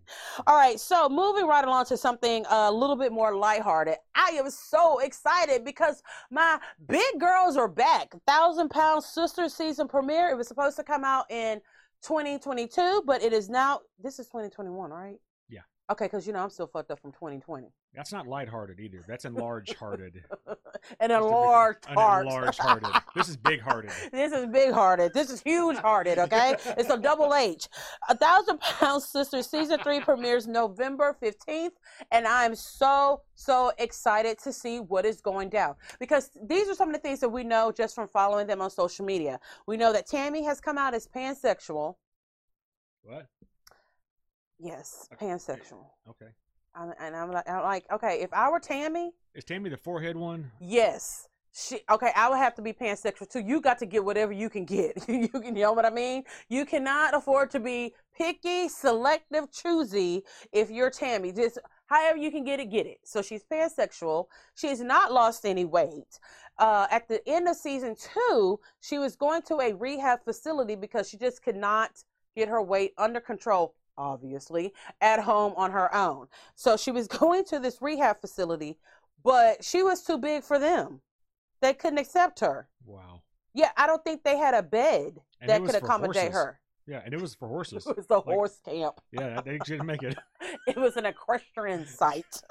All right. So moving right along to something a little bit more lighthearted. I am so excited because my big girls are back. Thousand Pound Sisters season premiere. It was supposed to come out in 2022, but it is now. This is 2021, right? Yeah. Okay, because you know I'm still fucked up from 2020. That's not lighthearted either. That's enlarged hearted. and enlarged heart. Enlarged hearted. This is big hearted. This is big hearted. This is huge hearted, okay? it's a double H. A Thousand Pound Sisters season three premieres November 15th, and I'm so, so excited to see what is going down because these are some of the things that we know just from following them on social media. We know that Tammy has come out as pansexual. What? Yes, pansexual. Okay. I'm, and I'm like, I'm like, okay, if I were Tammy, Is Tammy the forehead one? Yes. She okay, I would have to be pansexual too. You got to get whatever you can get. you can you know what I mean? You cannot afford to be picky, selective, choosy if you're Tammy. Just however you can get it, get it. So she's pansexual. She's not lost any weight. Uh, at the end of season two, she was going to a rehab facility because she just could not get her weight under control, obviously, at home on her own. So she was going to this rehab facility, but she was too big for them. They couldn't accept her. Wow. Yeah, I don't think they had a bed And that could accommodate horses. her. Yeah, and it was for horses. It was a horse camp. Yeah, they didn't make it. It was an equestrian site.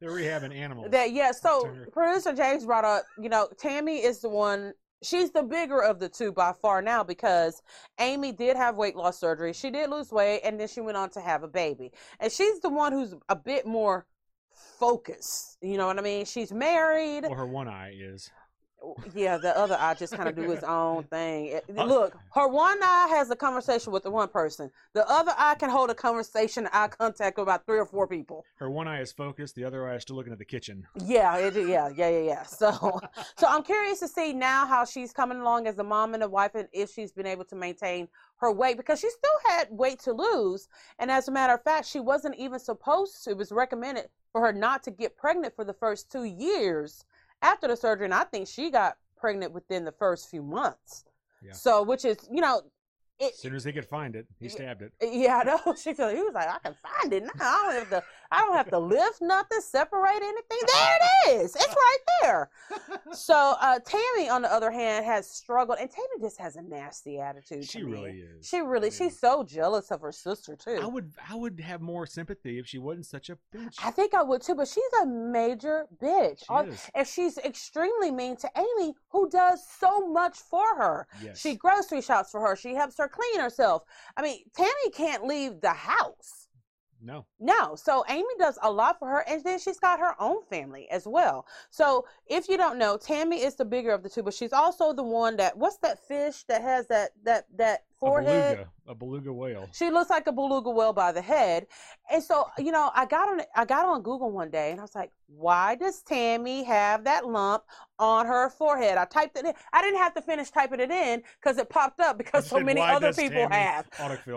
They're rehabbing animals. That yeah. So producer James brought up, you know, Tammy is the one. She's the bigger of the two by far now because Amy did have weight loss surgery. She did lose weight, and then she went on to have a baby. And she's the one who's a bit more focused. You know what I mean? She's married. well, her one eye is. Yeah, the other eye just kind of do its own thing. Uh, look, her one eye has a conversation with the one person. The other eye can hold a conversation, eye contact with about three or four people. Her one eye is focused. The other eye is still looking at the kitchen. Yeah, it, yeah, yeah, yeah, yeah. So, so I'm curious to see now how she's coming along as a mom and a wife, and if she's been able to maintain her weight because she still had weight to lose. And as a matter of fact, she wasn't even supposed to. It was recommended for her not to get pregnant for the first two years after the surgery, and I think she got pregnant within the first few months. Yeah. So, which is, you know, it, As soon as he could find it, he Yeah. stabbed it. yeah, I know. She said he was like, I can find it now. I don't have to. I don't have to lift nothing, separate anything. There it is. It's right there. So uh, Tammy, on the other hand, has struggled, and Tammy just has a nasty attitude. She to me. really is. She really. Mean, She's so jealous of her sister too. I would, I would have more sympathy if she wasn't such a bitch. I think I would too, but she's a major bitch. She is. And she's extremely mean to Amy, who does so much for her. Yes. She grocery shops for her. She helps her clean herself. I mean, Tammy can't leave the house. no. No. So Amy does a lot for her, and then she's got her own family as well. So if you don't know, Tammy is the bigger of the two, but she's also the one that what's that fish that has that that that A beluga, a beluga whale. She looks like a beluga whale by the head. And so, you know, I got on I got on Google one day and I was like, why does Tammy have that lump on her forehead? I typed it in. I didn't have to finish typing it in because it popped up because so Said, many "Why other people Tammy have.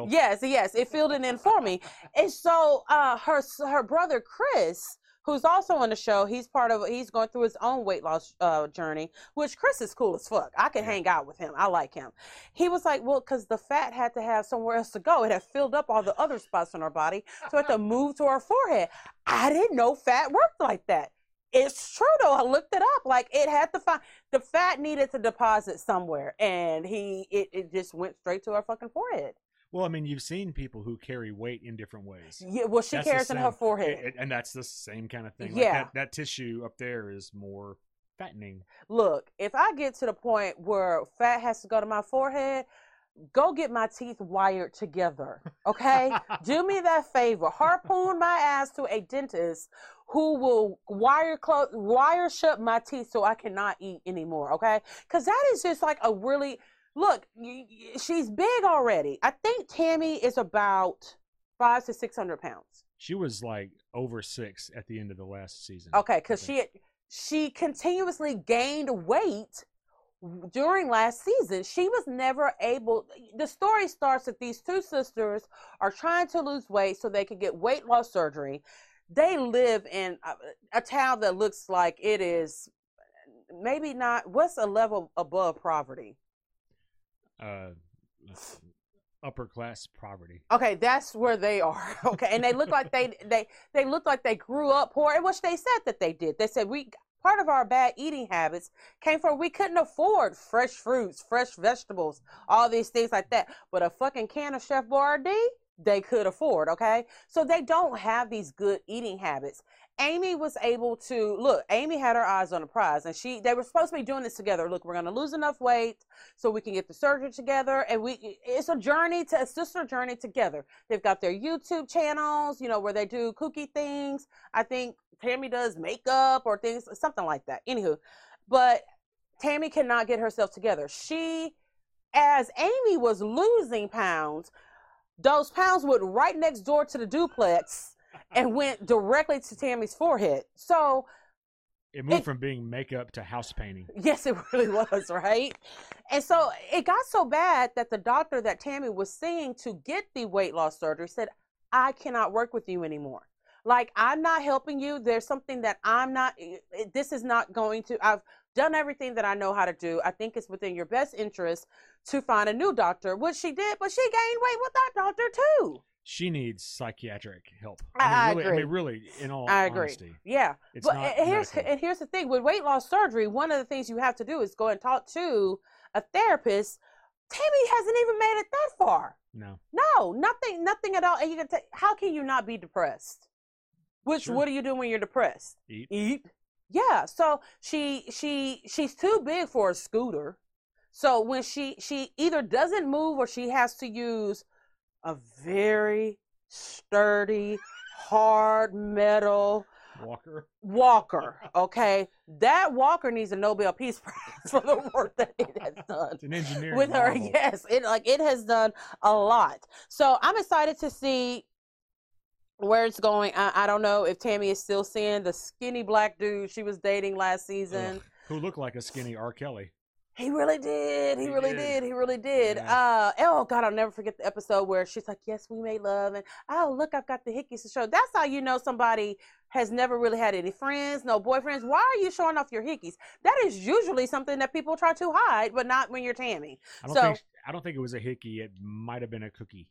Yes, yes, it filled it in for me. And so uh her her brother Chris, who's also on the show. He's part of. He's going through his own weight loss uh, journey, which Chris is cool as fuck. I can Yeah. hang out with him. I like him. He was like, well, because the fat had to have somewhere else to go. It had filled up all the other spots on our body, so it had to move to our forehead. I didn't know fat worked like that. It's true though. I looked it up. Like it had to find the fat needed to deposit somewhere, and he it, it just went straight to our fucking forehead. Well, I mean, you've seen people who carry weight in different ways. Yeah, well, she That's carries in her forehead. a- and that's the same kind of thing. Like Yeah. that, that tissue up there is more fattening. Look, if I get to the point where fat has to go to my forehead, go get my teeth wired together. Okay? Do me that favor. Harpoon my ass to a dentist who will wire close wire shut my teeth so I cannot eat anymore, okay? Cuz that is just like a really Look, she's big already. I think Tammy is about 5 to 600 pounds. She was like over six at the end of the last season. Okay, because she she continuously gained weight during last season. She was never able. The story starts that these two sisters are trying to lose weight so they could get weight loss surgery. They live in a, a town that looks like it is maybe not. What's a level above poverty? Uh, upper class poverty. Okay, that's where they are. Okay, and they look like they they they look like they grew up poor, which they said that they did. They said we part of our bad eating habits came from we couldn't afford fresh fruits, fresh vegetables, all these things like that. But a fucking can of Chef Boyardee, they could afford. Okay, so they don't have these good eating habits. Amy was able to look. Amy had her eyes on the prize, and she they were supposed to be doing this together. Look, we're gonna lose enough weight so we can get the surgery together, and we it's a journey to a sister journey together. They've got their YouTube channels, you know, where they do kooky things. I think Tammy does makeup or things, something like that. Anywho, but Tammy cannot get herself together. She, as Amy was losing pounds, those pounds went right next door to the duplex and went directly to Tammy's forehead. So, It moved It- from being makeup to house painting. yes, it really was, right? And so it got so bad that the doctor that Tammy was seeing to get the weight loss surgery said, I cannot work with you anymore. Like, I'm not helping you. There's something that I'm not, it- it- this is not going to, I've done everything that I know how to do. I think it's within your best interest to find a new doctor, which she did, but she gained weight with that doctor too. She needs psychiatric help. I- I mean, really, I agree. mean, really, in all I agree. honesty, Yeah. it's but here's medical. and here's the thing with weight loss surgery, one of the things you have to do is go and talk to a therapist. Tammy hasn't even made it that far. no. No, nothing, nothing at all. And you can say, how can you not be depressed? Which Sure. what do you do when you're depressed? Eat. Eat. Yeah. So she she she's too big for a scooter. So when she she either doesn't move or she has to use a very sturdy, hard metal Walker. walker. Okay, that walker needs a Nobel Peace Prize for the work that it has done It's an engineering with her. marvel. Yes, it like it has done a lot. So I'm excited to see where it's going. I, I don't know if Tammy is still seeing the skinny black dude she was dating last season. Ugh, who looked like a skinny R. Kelly. He really did. He, He really did. did. He really did. Yeah. Uh oh God, I'll never forget the episode where she's like, "Yes, we made love," and oh look, I've got the hickeys to show. That's how you know somebody has never really had any friends, no boyfriends. Why are you showing off your hickeys? That is usually something that people try to hide, but not when you're Tammy. I don't So- think I don't think it was a hickey. It might have been a cookie.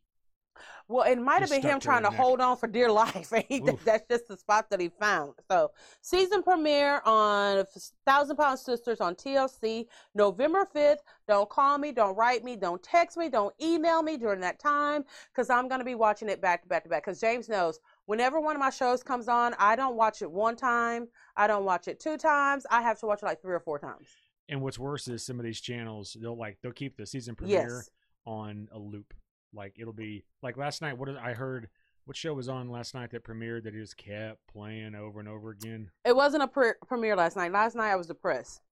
Well, it might have been him trying to neck. hold on for dear life. And he that's just the spot that he found. So, season premiere on Thousand Pound Sisters on TLC November 5th. Don't call me, don't write me, don't text me, don't email me during that time because I'm going to be watching it back to back to back. Because James knows whenever one of my shows comes on, I don't watch it one time, I don't watch it two times, I have to watch it like three or four times. And what's worse is some of these channels they'll like they'll keep the season premiere Yes. on a loop. Like it'll be like last night. What did I heard? What show was on last night that premiered that he just kept playing over and over again? It wasn't a pre- premiere last night. Last night I was depressed.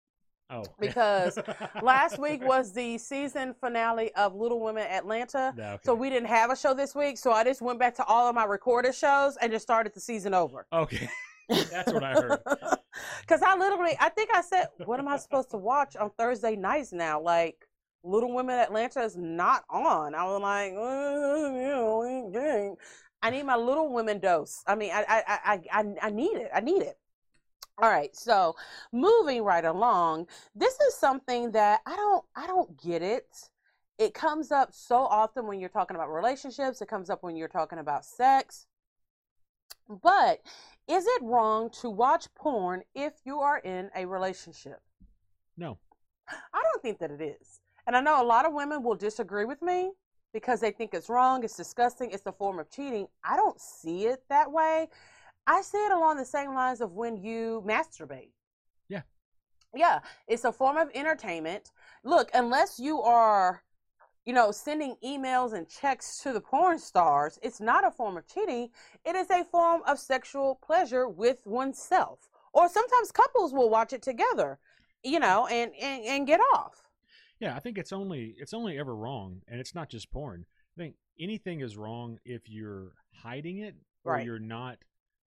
Oh, Because Last week was the season finale of Little Women Atlanta. Okay. So we didn't have a show this week. So I just went back to all of my recorded shows and just started the season over. okay. That's what I heard. Because I literally, I think I said, what am I supposed to watch on Thursday nights now? Like, Little Women Atlanta is not on. I was like, you know. I need my little women dose. I mean, I I I I, I need it. I need it. All right, so moving right along, this is something that I don't I don't get it. It comes up so often when you're talking about relationships, it comes up when you're talking about sex. But is it wrong to watch porn if you are in a relationship? No. I don't think that it is. And I know a lot of women will disagree with me because they think it's wrong, it's disgusting, it's a form of cheating. I don't see it that way. I see it along the same lines of when you masturbate. Yeah. Yeah, it's a form of entertainment. Look, unless you are, you know, sending emails and checks to the porn stars, it's not a form of cheating. It is a form of sexual pleasure with oneself. Or sometimes couples will watch it together, you know, and and, and get off. Yeah, I think it's only it's only ever wrong, and it's not just porn. I think anything is wrong if you're hiding it or Right. you're not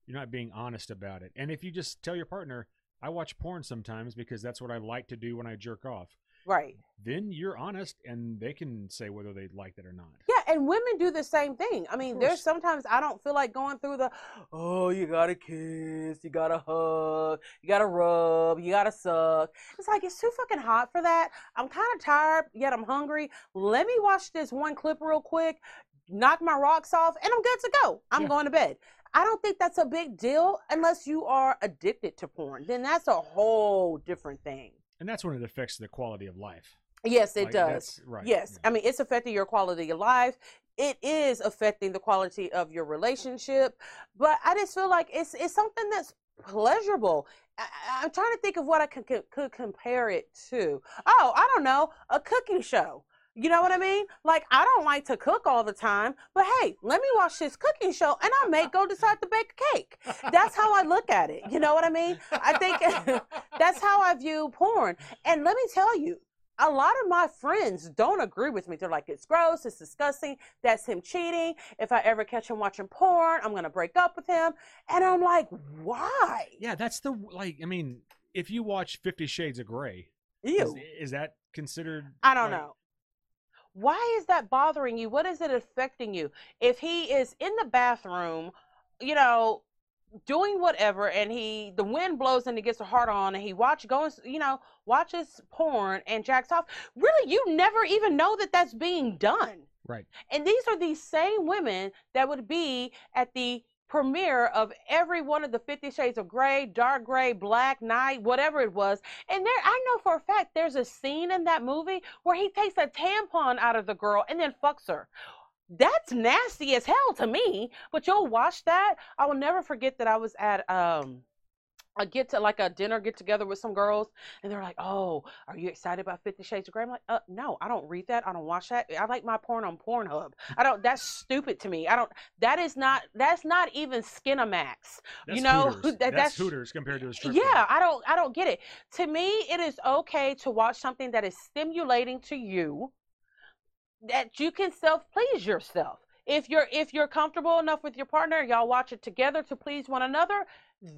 you're not being honest about it. And if you just tell your partner, "I watch porn sometimes because that's what I like to do when I jerk off," Right. then you're honest, and they can say whether they like that or not. Yeah, and women do the same thing. I mean, there's sometimes I don't feel like going through the, oh, you gotta kiss, you gotta hug, you gotta rub, you gotta suck. It's like it's too fucking hot for that. I'm kind of tired, yet I'm hungry. Let me watch this one clip real quick, knock my rocks off, and I'm good to go. I'm Yeah. going to bed. I don't think that's a big deal unless you are addicted to porn. Then that's a whole different thing. And that's when it affects the quality of life. Yes, it Like, does. right. Yes, yeah. I mean it's affecting your quality of life. It is affecting the quality of your relationship, but I just feel like it's it's something that's pleasurable. I, I'm trying to think of what I could, could could compare it to. Oh, I don't know, a cooking show. You know what I mean? Like I don't like to cook all the time, but hey, let me watch this cooking show, and I may go decide to bake a cake. That's how I look at it. You know what I mean? I think that's how I view porn. And let me tell you, a lot of my friends don't agree with me. They're like, it's gross, it's disgusting, that's him cheating. If I ever catch him watching porn, I'm gonna break up with him. And I'm like, why? Yeah, that's the like. I mean, if you watch Fifty Shades of Grey, is, is that considered? I don't like- know. Why is that bothering you? What is it affecting you? If he is in the bathroom, you know, doing whatever, and he the wind blows and he gets a heart on, and he watch goes, you know, watches porn and jacks off. Really, you never even know that that's being done. Right. And these are these same women that would be at the premiere of every one of the 50 shades of gray, dark gray, black, night, whatever it was. And there I know for a fact there's a scene in that movie where he takes a tampon out of the girl and then fucks her. That's nasty as hell to me, but you'll watch that. I will never forget that I was at um a get to like a dinner get together with some girls and they're like, "Oh, are you excited about 50 Shades of Grey?" I'm like, "Uh, no, I don't read that. I don't watch that. I like my porn on Pornhub. I don't. That's stupid to me. I don't. That is not. That's not even Skinamax. That's you know, Hooters. that- that's, that's- Hooters compared to a strip Yeah, club. I don't. I don't get it. To me, it is okay to watch something that is stimulating to you, that you can self please yourself. If you're if you're comfortable enough with your partner, y'all watch it together to please one another.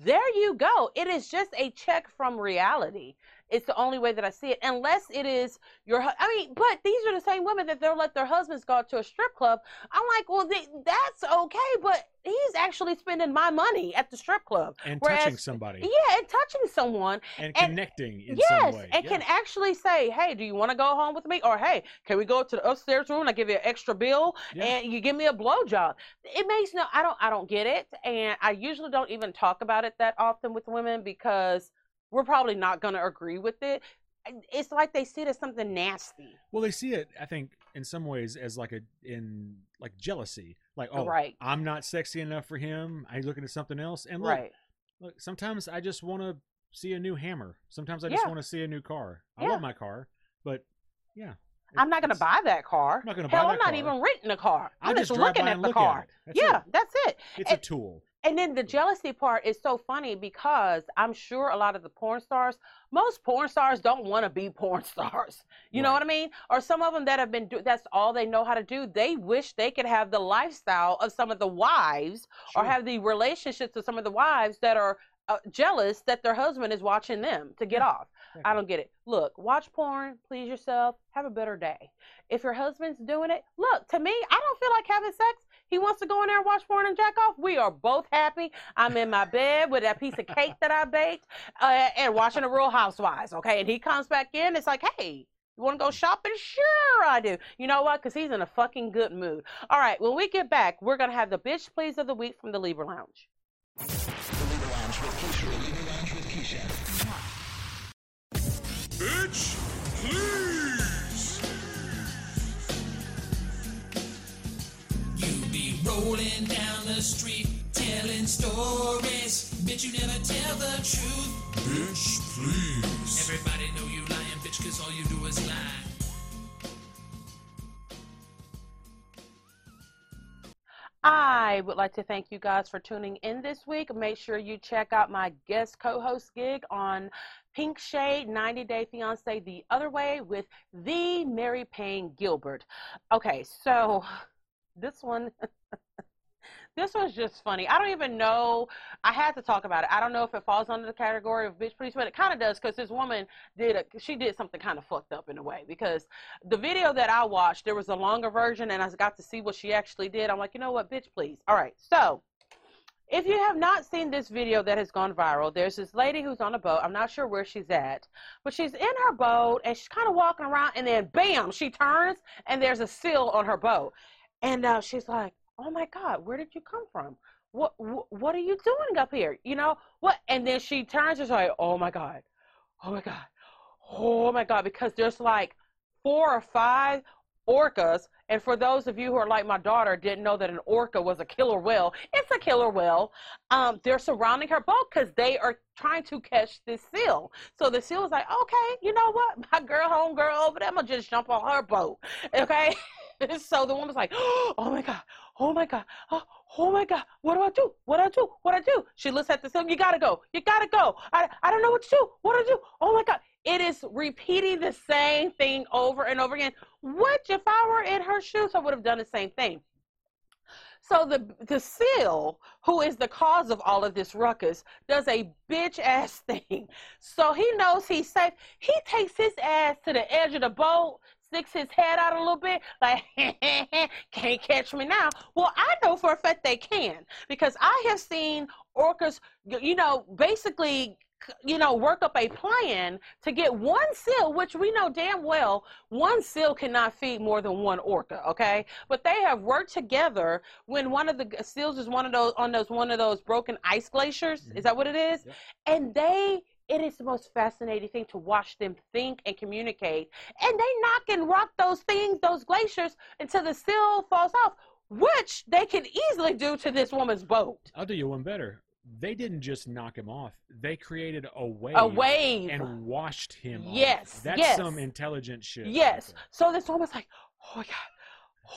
There you go. It is just a check from reality. It's the only way that I see it, unless it is your. I mean, but these are the same women that they'll let their husbands go out to a strip club. I'm like, well, they, that's okay, but he's actually spending my money at the strip club. and Whereas- touching somebody Yeah, and touching someone. and and- connecting in yes, some way. and yeah. can actually say, "Hey, do you want to go home with me?" Or, "Hey, can we go to the upstairs room and I give you an extra bill Yeah. and you give me a blowjob?" It makes no. I don't. I don't get it, and I usually don't even talk about it that often with women because we're probably not going to agree with it. It's like they see it as something nasty. Well, they see it, I think, in some ways as like a in like jealousy. Like, oh, Right. I'm not sexy enough for him. I'm looking at something else. And look, right. look, sometimes I just want to see a new hammer. Sometimes I just Yeah. want to see a new car. I Yeah. love my car, but yeah, I'm not going to buy that car. I'm not gonna buy Hell, I'm not car. even renting a car. I'll I'm just just looking at the look car. at. That's yeah, it. that's it. It's a tool. And then the jealousy part is so funny because I'm sure a lot of the porn stars, most porn stars don't want to be porn stars. You know what I mean? Or some of them that have been do- that's all they know how to do. They wish they could have the lifestyle of some of the wives or have the relationships with some of the wives that are uh, jealous that their husband is watching them to get Yeah, off. I don't get it. Look, watch porn, please yourself, have a better day. If your husband's doing it, look, to me, I don't feel like having sex. He wants to go in there and watch porn and jack off. We are both happy. I'm in my bed with that piece of cake that I baked uh, and watching the Real Housewives. Okay, and he comes back in. It's like, hey, you want to go shopping? Sure, I do. You know what? Because he's in a fucking good mood. All right, when we get back, we're going to have the bitch please of the week from the Libra Lounge. Rolling down the street telling stories. Bitch, you never tell the truth. Bitch, please. Everybody know you lying, bitch, cause all you do is lie. I would like to thank you guys for tuning in this week. Make sure you check out my guest co host gig on Pink Shade 90 Day Fiance The Other Way with the Mary Payne Gilbert. Okay, so this one. This was just funny. I don't even know. I had to talk about it. I don't know if it falls under the category of bitch please, but it kind of does because this woman did a, she did something kind of fucked up in a way because the video that I watched there was a longer version and I got to see what she actually did. I'm like, you know what, bitch please. All right, so if you have not seen this video that has gone viral, there's this lady who's on a boat. I'm not sure where she's at, but she's in her boat and she's kind of walking around, and then bam, she turns and there's a seal on her boat, and uh, she's like, "Oh my God, where did you come from? What, what what are you doing up here? You know what?" And then she turns and she's like, "Oh my God, oh my God, oh my God," because there's like four or five orcas. And for those of you who are like my daughter, didn't know that an orca was a killer whale. It's a killer whale. Um, they're surrounding her boat because they are trying to catch this seal. So the seal is like, okay, you know what? My girl, home girl over there, I'm gonna just jump on her boat. Okay. so the woman's like, oh my God, oh my God, oh, oh my God, what do I do? What do I do? What do I do? She looks at the seal, you gotta go, you gotta go. I, I don't know what to do. What do I do? Oh my God. It is repeating the same thing over and over again. Which, if I were in her shoes, I would have done the same thing. So the the seal, who is the cause of all of this ruckus, does a bitch ass thing. So he knows he's safe. He takes his ass to the edge of the boat, sticks his head out a little bit, like can't catch me now. Well, I know for a fact they can because I have seen orcas, you know, basically you know, work up a plan to get one seal, which we know damn well one seal cannot feed more than one orca, okay? But they have worked together when one of the seals is one of those on those one of those broken ice glaciers. Is mm-hmm. that what it is? Yep. And they it is the most fascinating thing to watch them think and communicate. And they knock and rock those things, those glaciers, until the seal falls off, which they can easily do to this woman's boat. I'll do you one better. They didn't just knock him off. They created a wave, A wave. and washed him Yes, off. That's yes. some intelligent shit. Yes. right. So this woman's like, oh my god,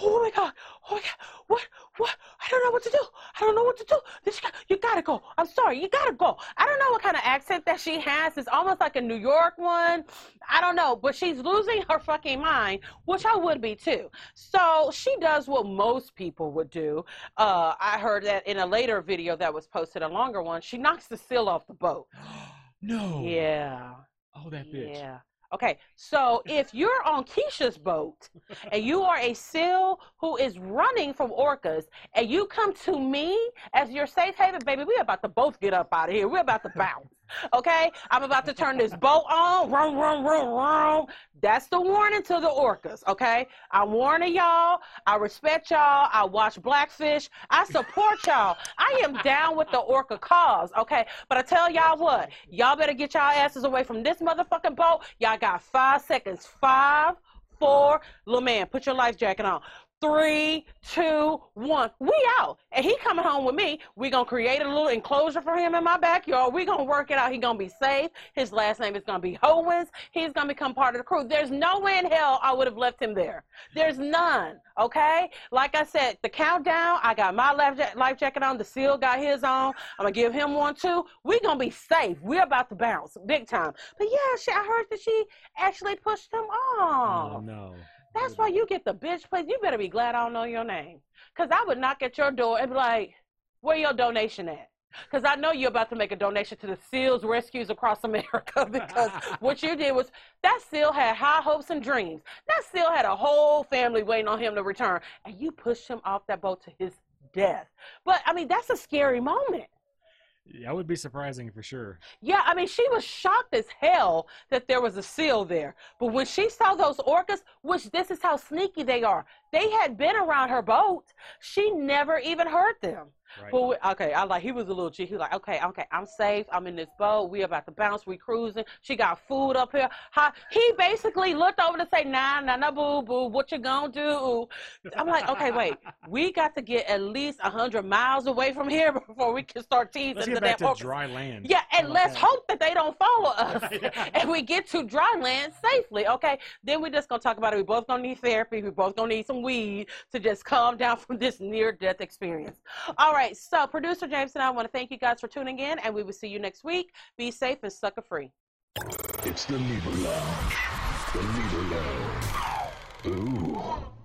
oh my god, oh my god, what, what? I don't know what to do. I don't know what to do. This guy, you gotta go. I'm sorry, you gotta go. I don't know what kind of accent that she has. It's almost like a New York one. I don't know, but she's losing her fucking mind, which I would be too. So she does what most people would do. Uh, I heard that in a later video that was posted, a longer one. She knocks the seal off the boat. no. Yeah. Oh, that bitch. Yeah. Okay, so if you're on Keisha's boat and you are a seal who is running from orcas and you come to me as your safe haven, baby, we're about to both get up out of here. We're about to bounce. Okay? I'm about to turn this boat on. Rum, rum, rum, rum. That's the warning to the orcas, okay? I'm warning y'all. I respect y'all. I watch Blackfish. I support y'all. I am down with the orca cause, okay? But I tell y'all what, y'all better get y'all asses away from this motherfucking boat. Y'all got five seconds. Five, four, little man, put your life jacket on. Three, two, one. We out. And he coming home with me. We gonna create a little enclosure for him in my backyard. We gonna work it out. He gonna be safe. His last name is gonna be Howens. He's gonna become part of the crew. There's no way in hell I would have left him there. There's none. Okay? Like I said, the countdown, I got my life, ja- life jacket on. The seal got his on. I'm gonna give him one too. We gonna be safe. We're about to bounce big time. But yeah, she, I heard that she actually pushed him oh, off. Oh no. That's why you get the bitch place. You better be glad I don't know your name. Because I would knock at your door and be like, where your donation at? Because I know you're about to make a donation to the SEALs Rescues Across America because what you did was that SEAL had high hopes and dreams. That SEAL had a whole family waiting on him to return, and you pushed him off that boat to his death. But I mean, that's a scary moment. That would be surprising for sure. Yeah, I mean, she was shocked as hell that there was a seal there. But when she saw those orcas, which this is how sneaky they are, they had been around her boat. She never even heard them. Right. But we, okay, I like he was a little cheeky. He was like, okay, okay, I'm safe. I'm in this boat. We about to bounce. We cruising. She got food up here. How, he basically looked over to say, nah, nah, nah, boo, boo. What you gonna do? I'm like, okay, wait. We got to get at least a hundred miles away from here before we can start teasing Let's the get back to dry land. Yeah, and let's hope that they don't follow us Yeah. and we get to dry land safely. Okay, then we're just gonna talk about it. We both gonna need therapy. We both gonna need some weed to just calm down from this near-death experience. All right, so producer James and I want to thank you guys for tuning in, and we will see you next week. Be safe and sucker free. It's the Leader Lounge. The Leader Lounge. Ooh.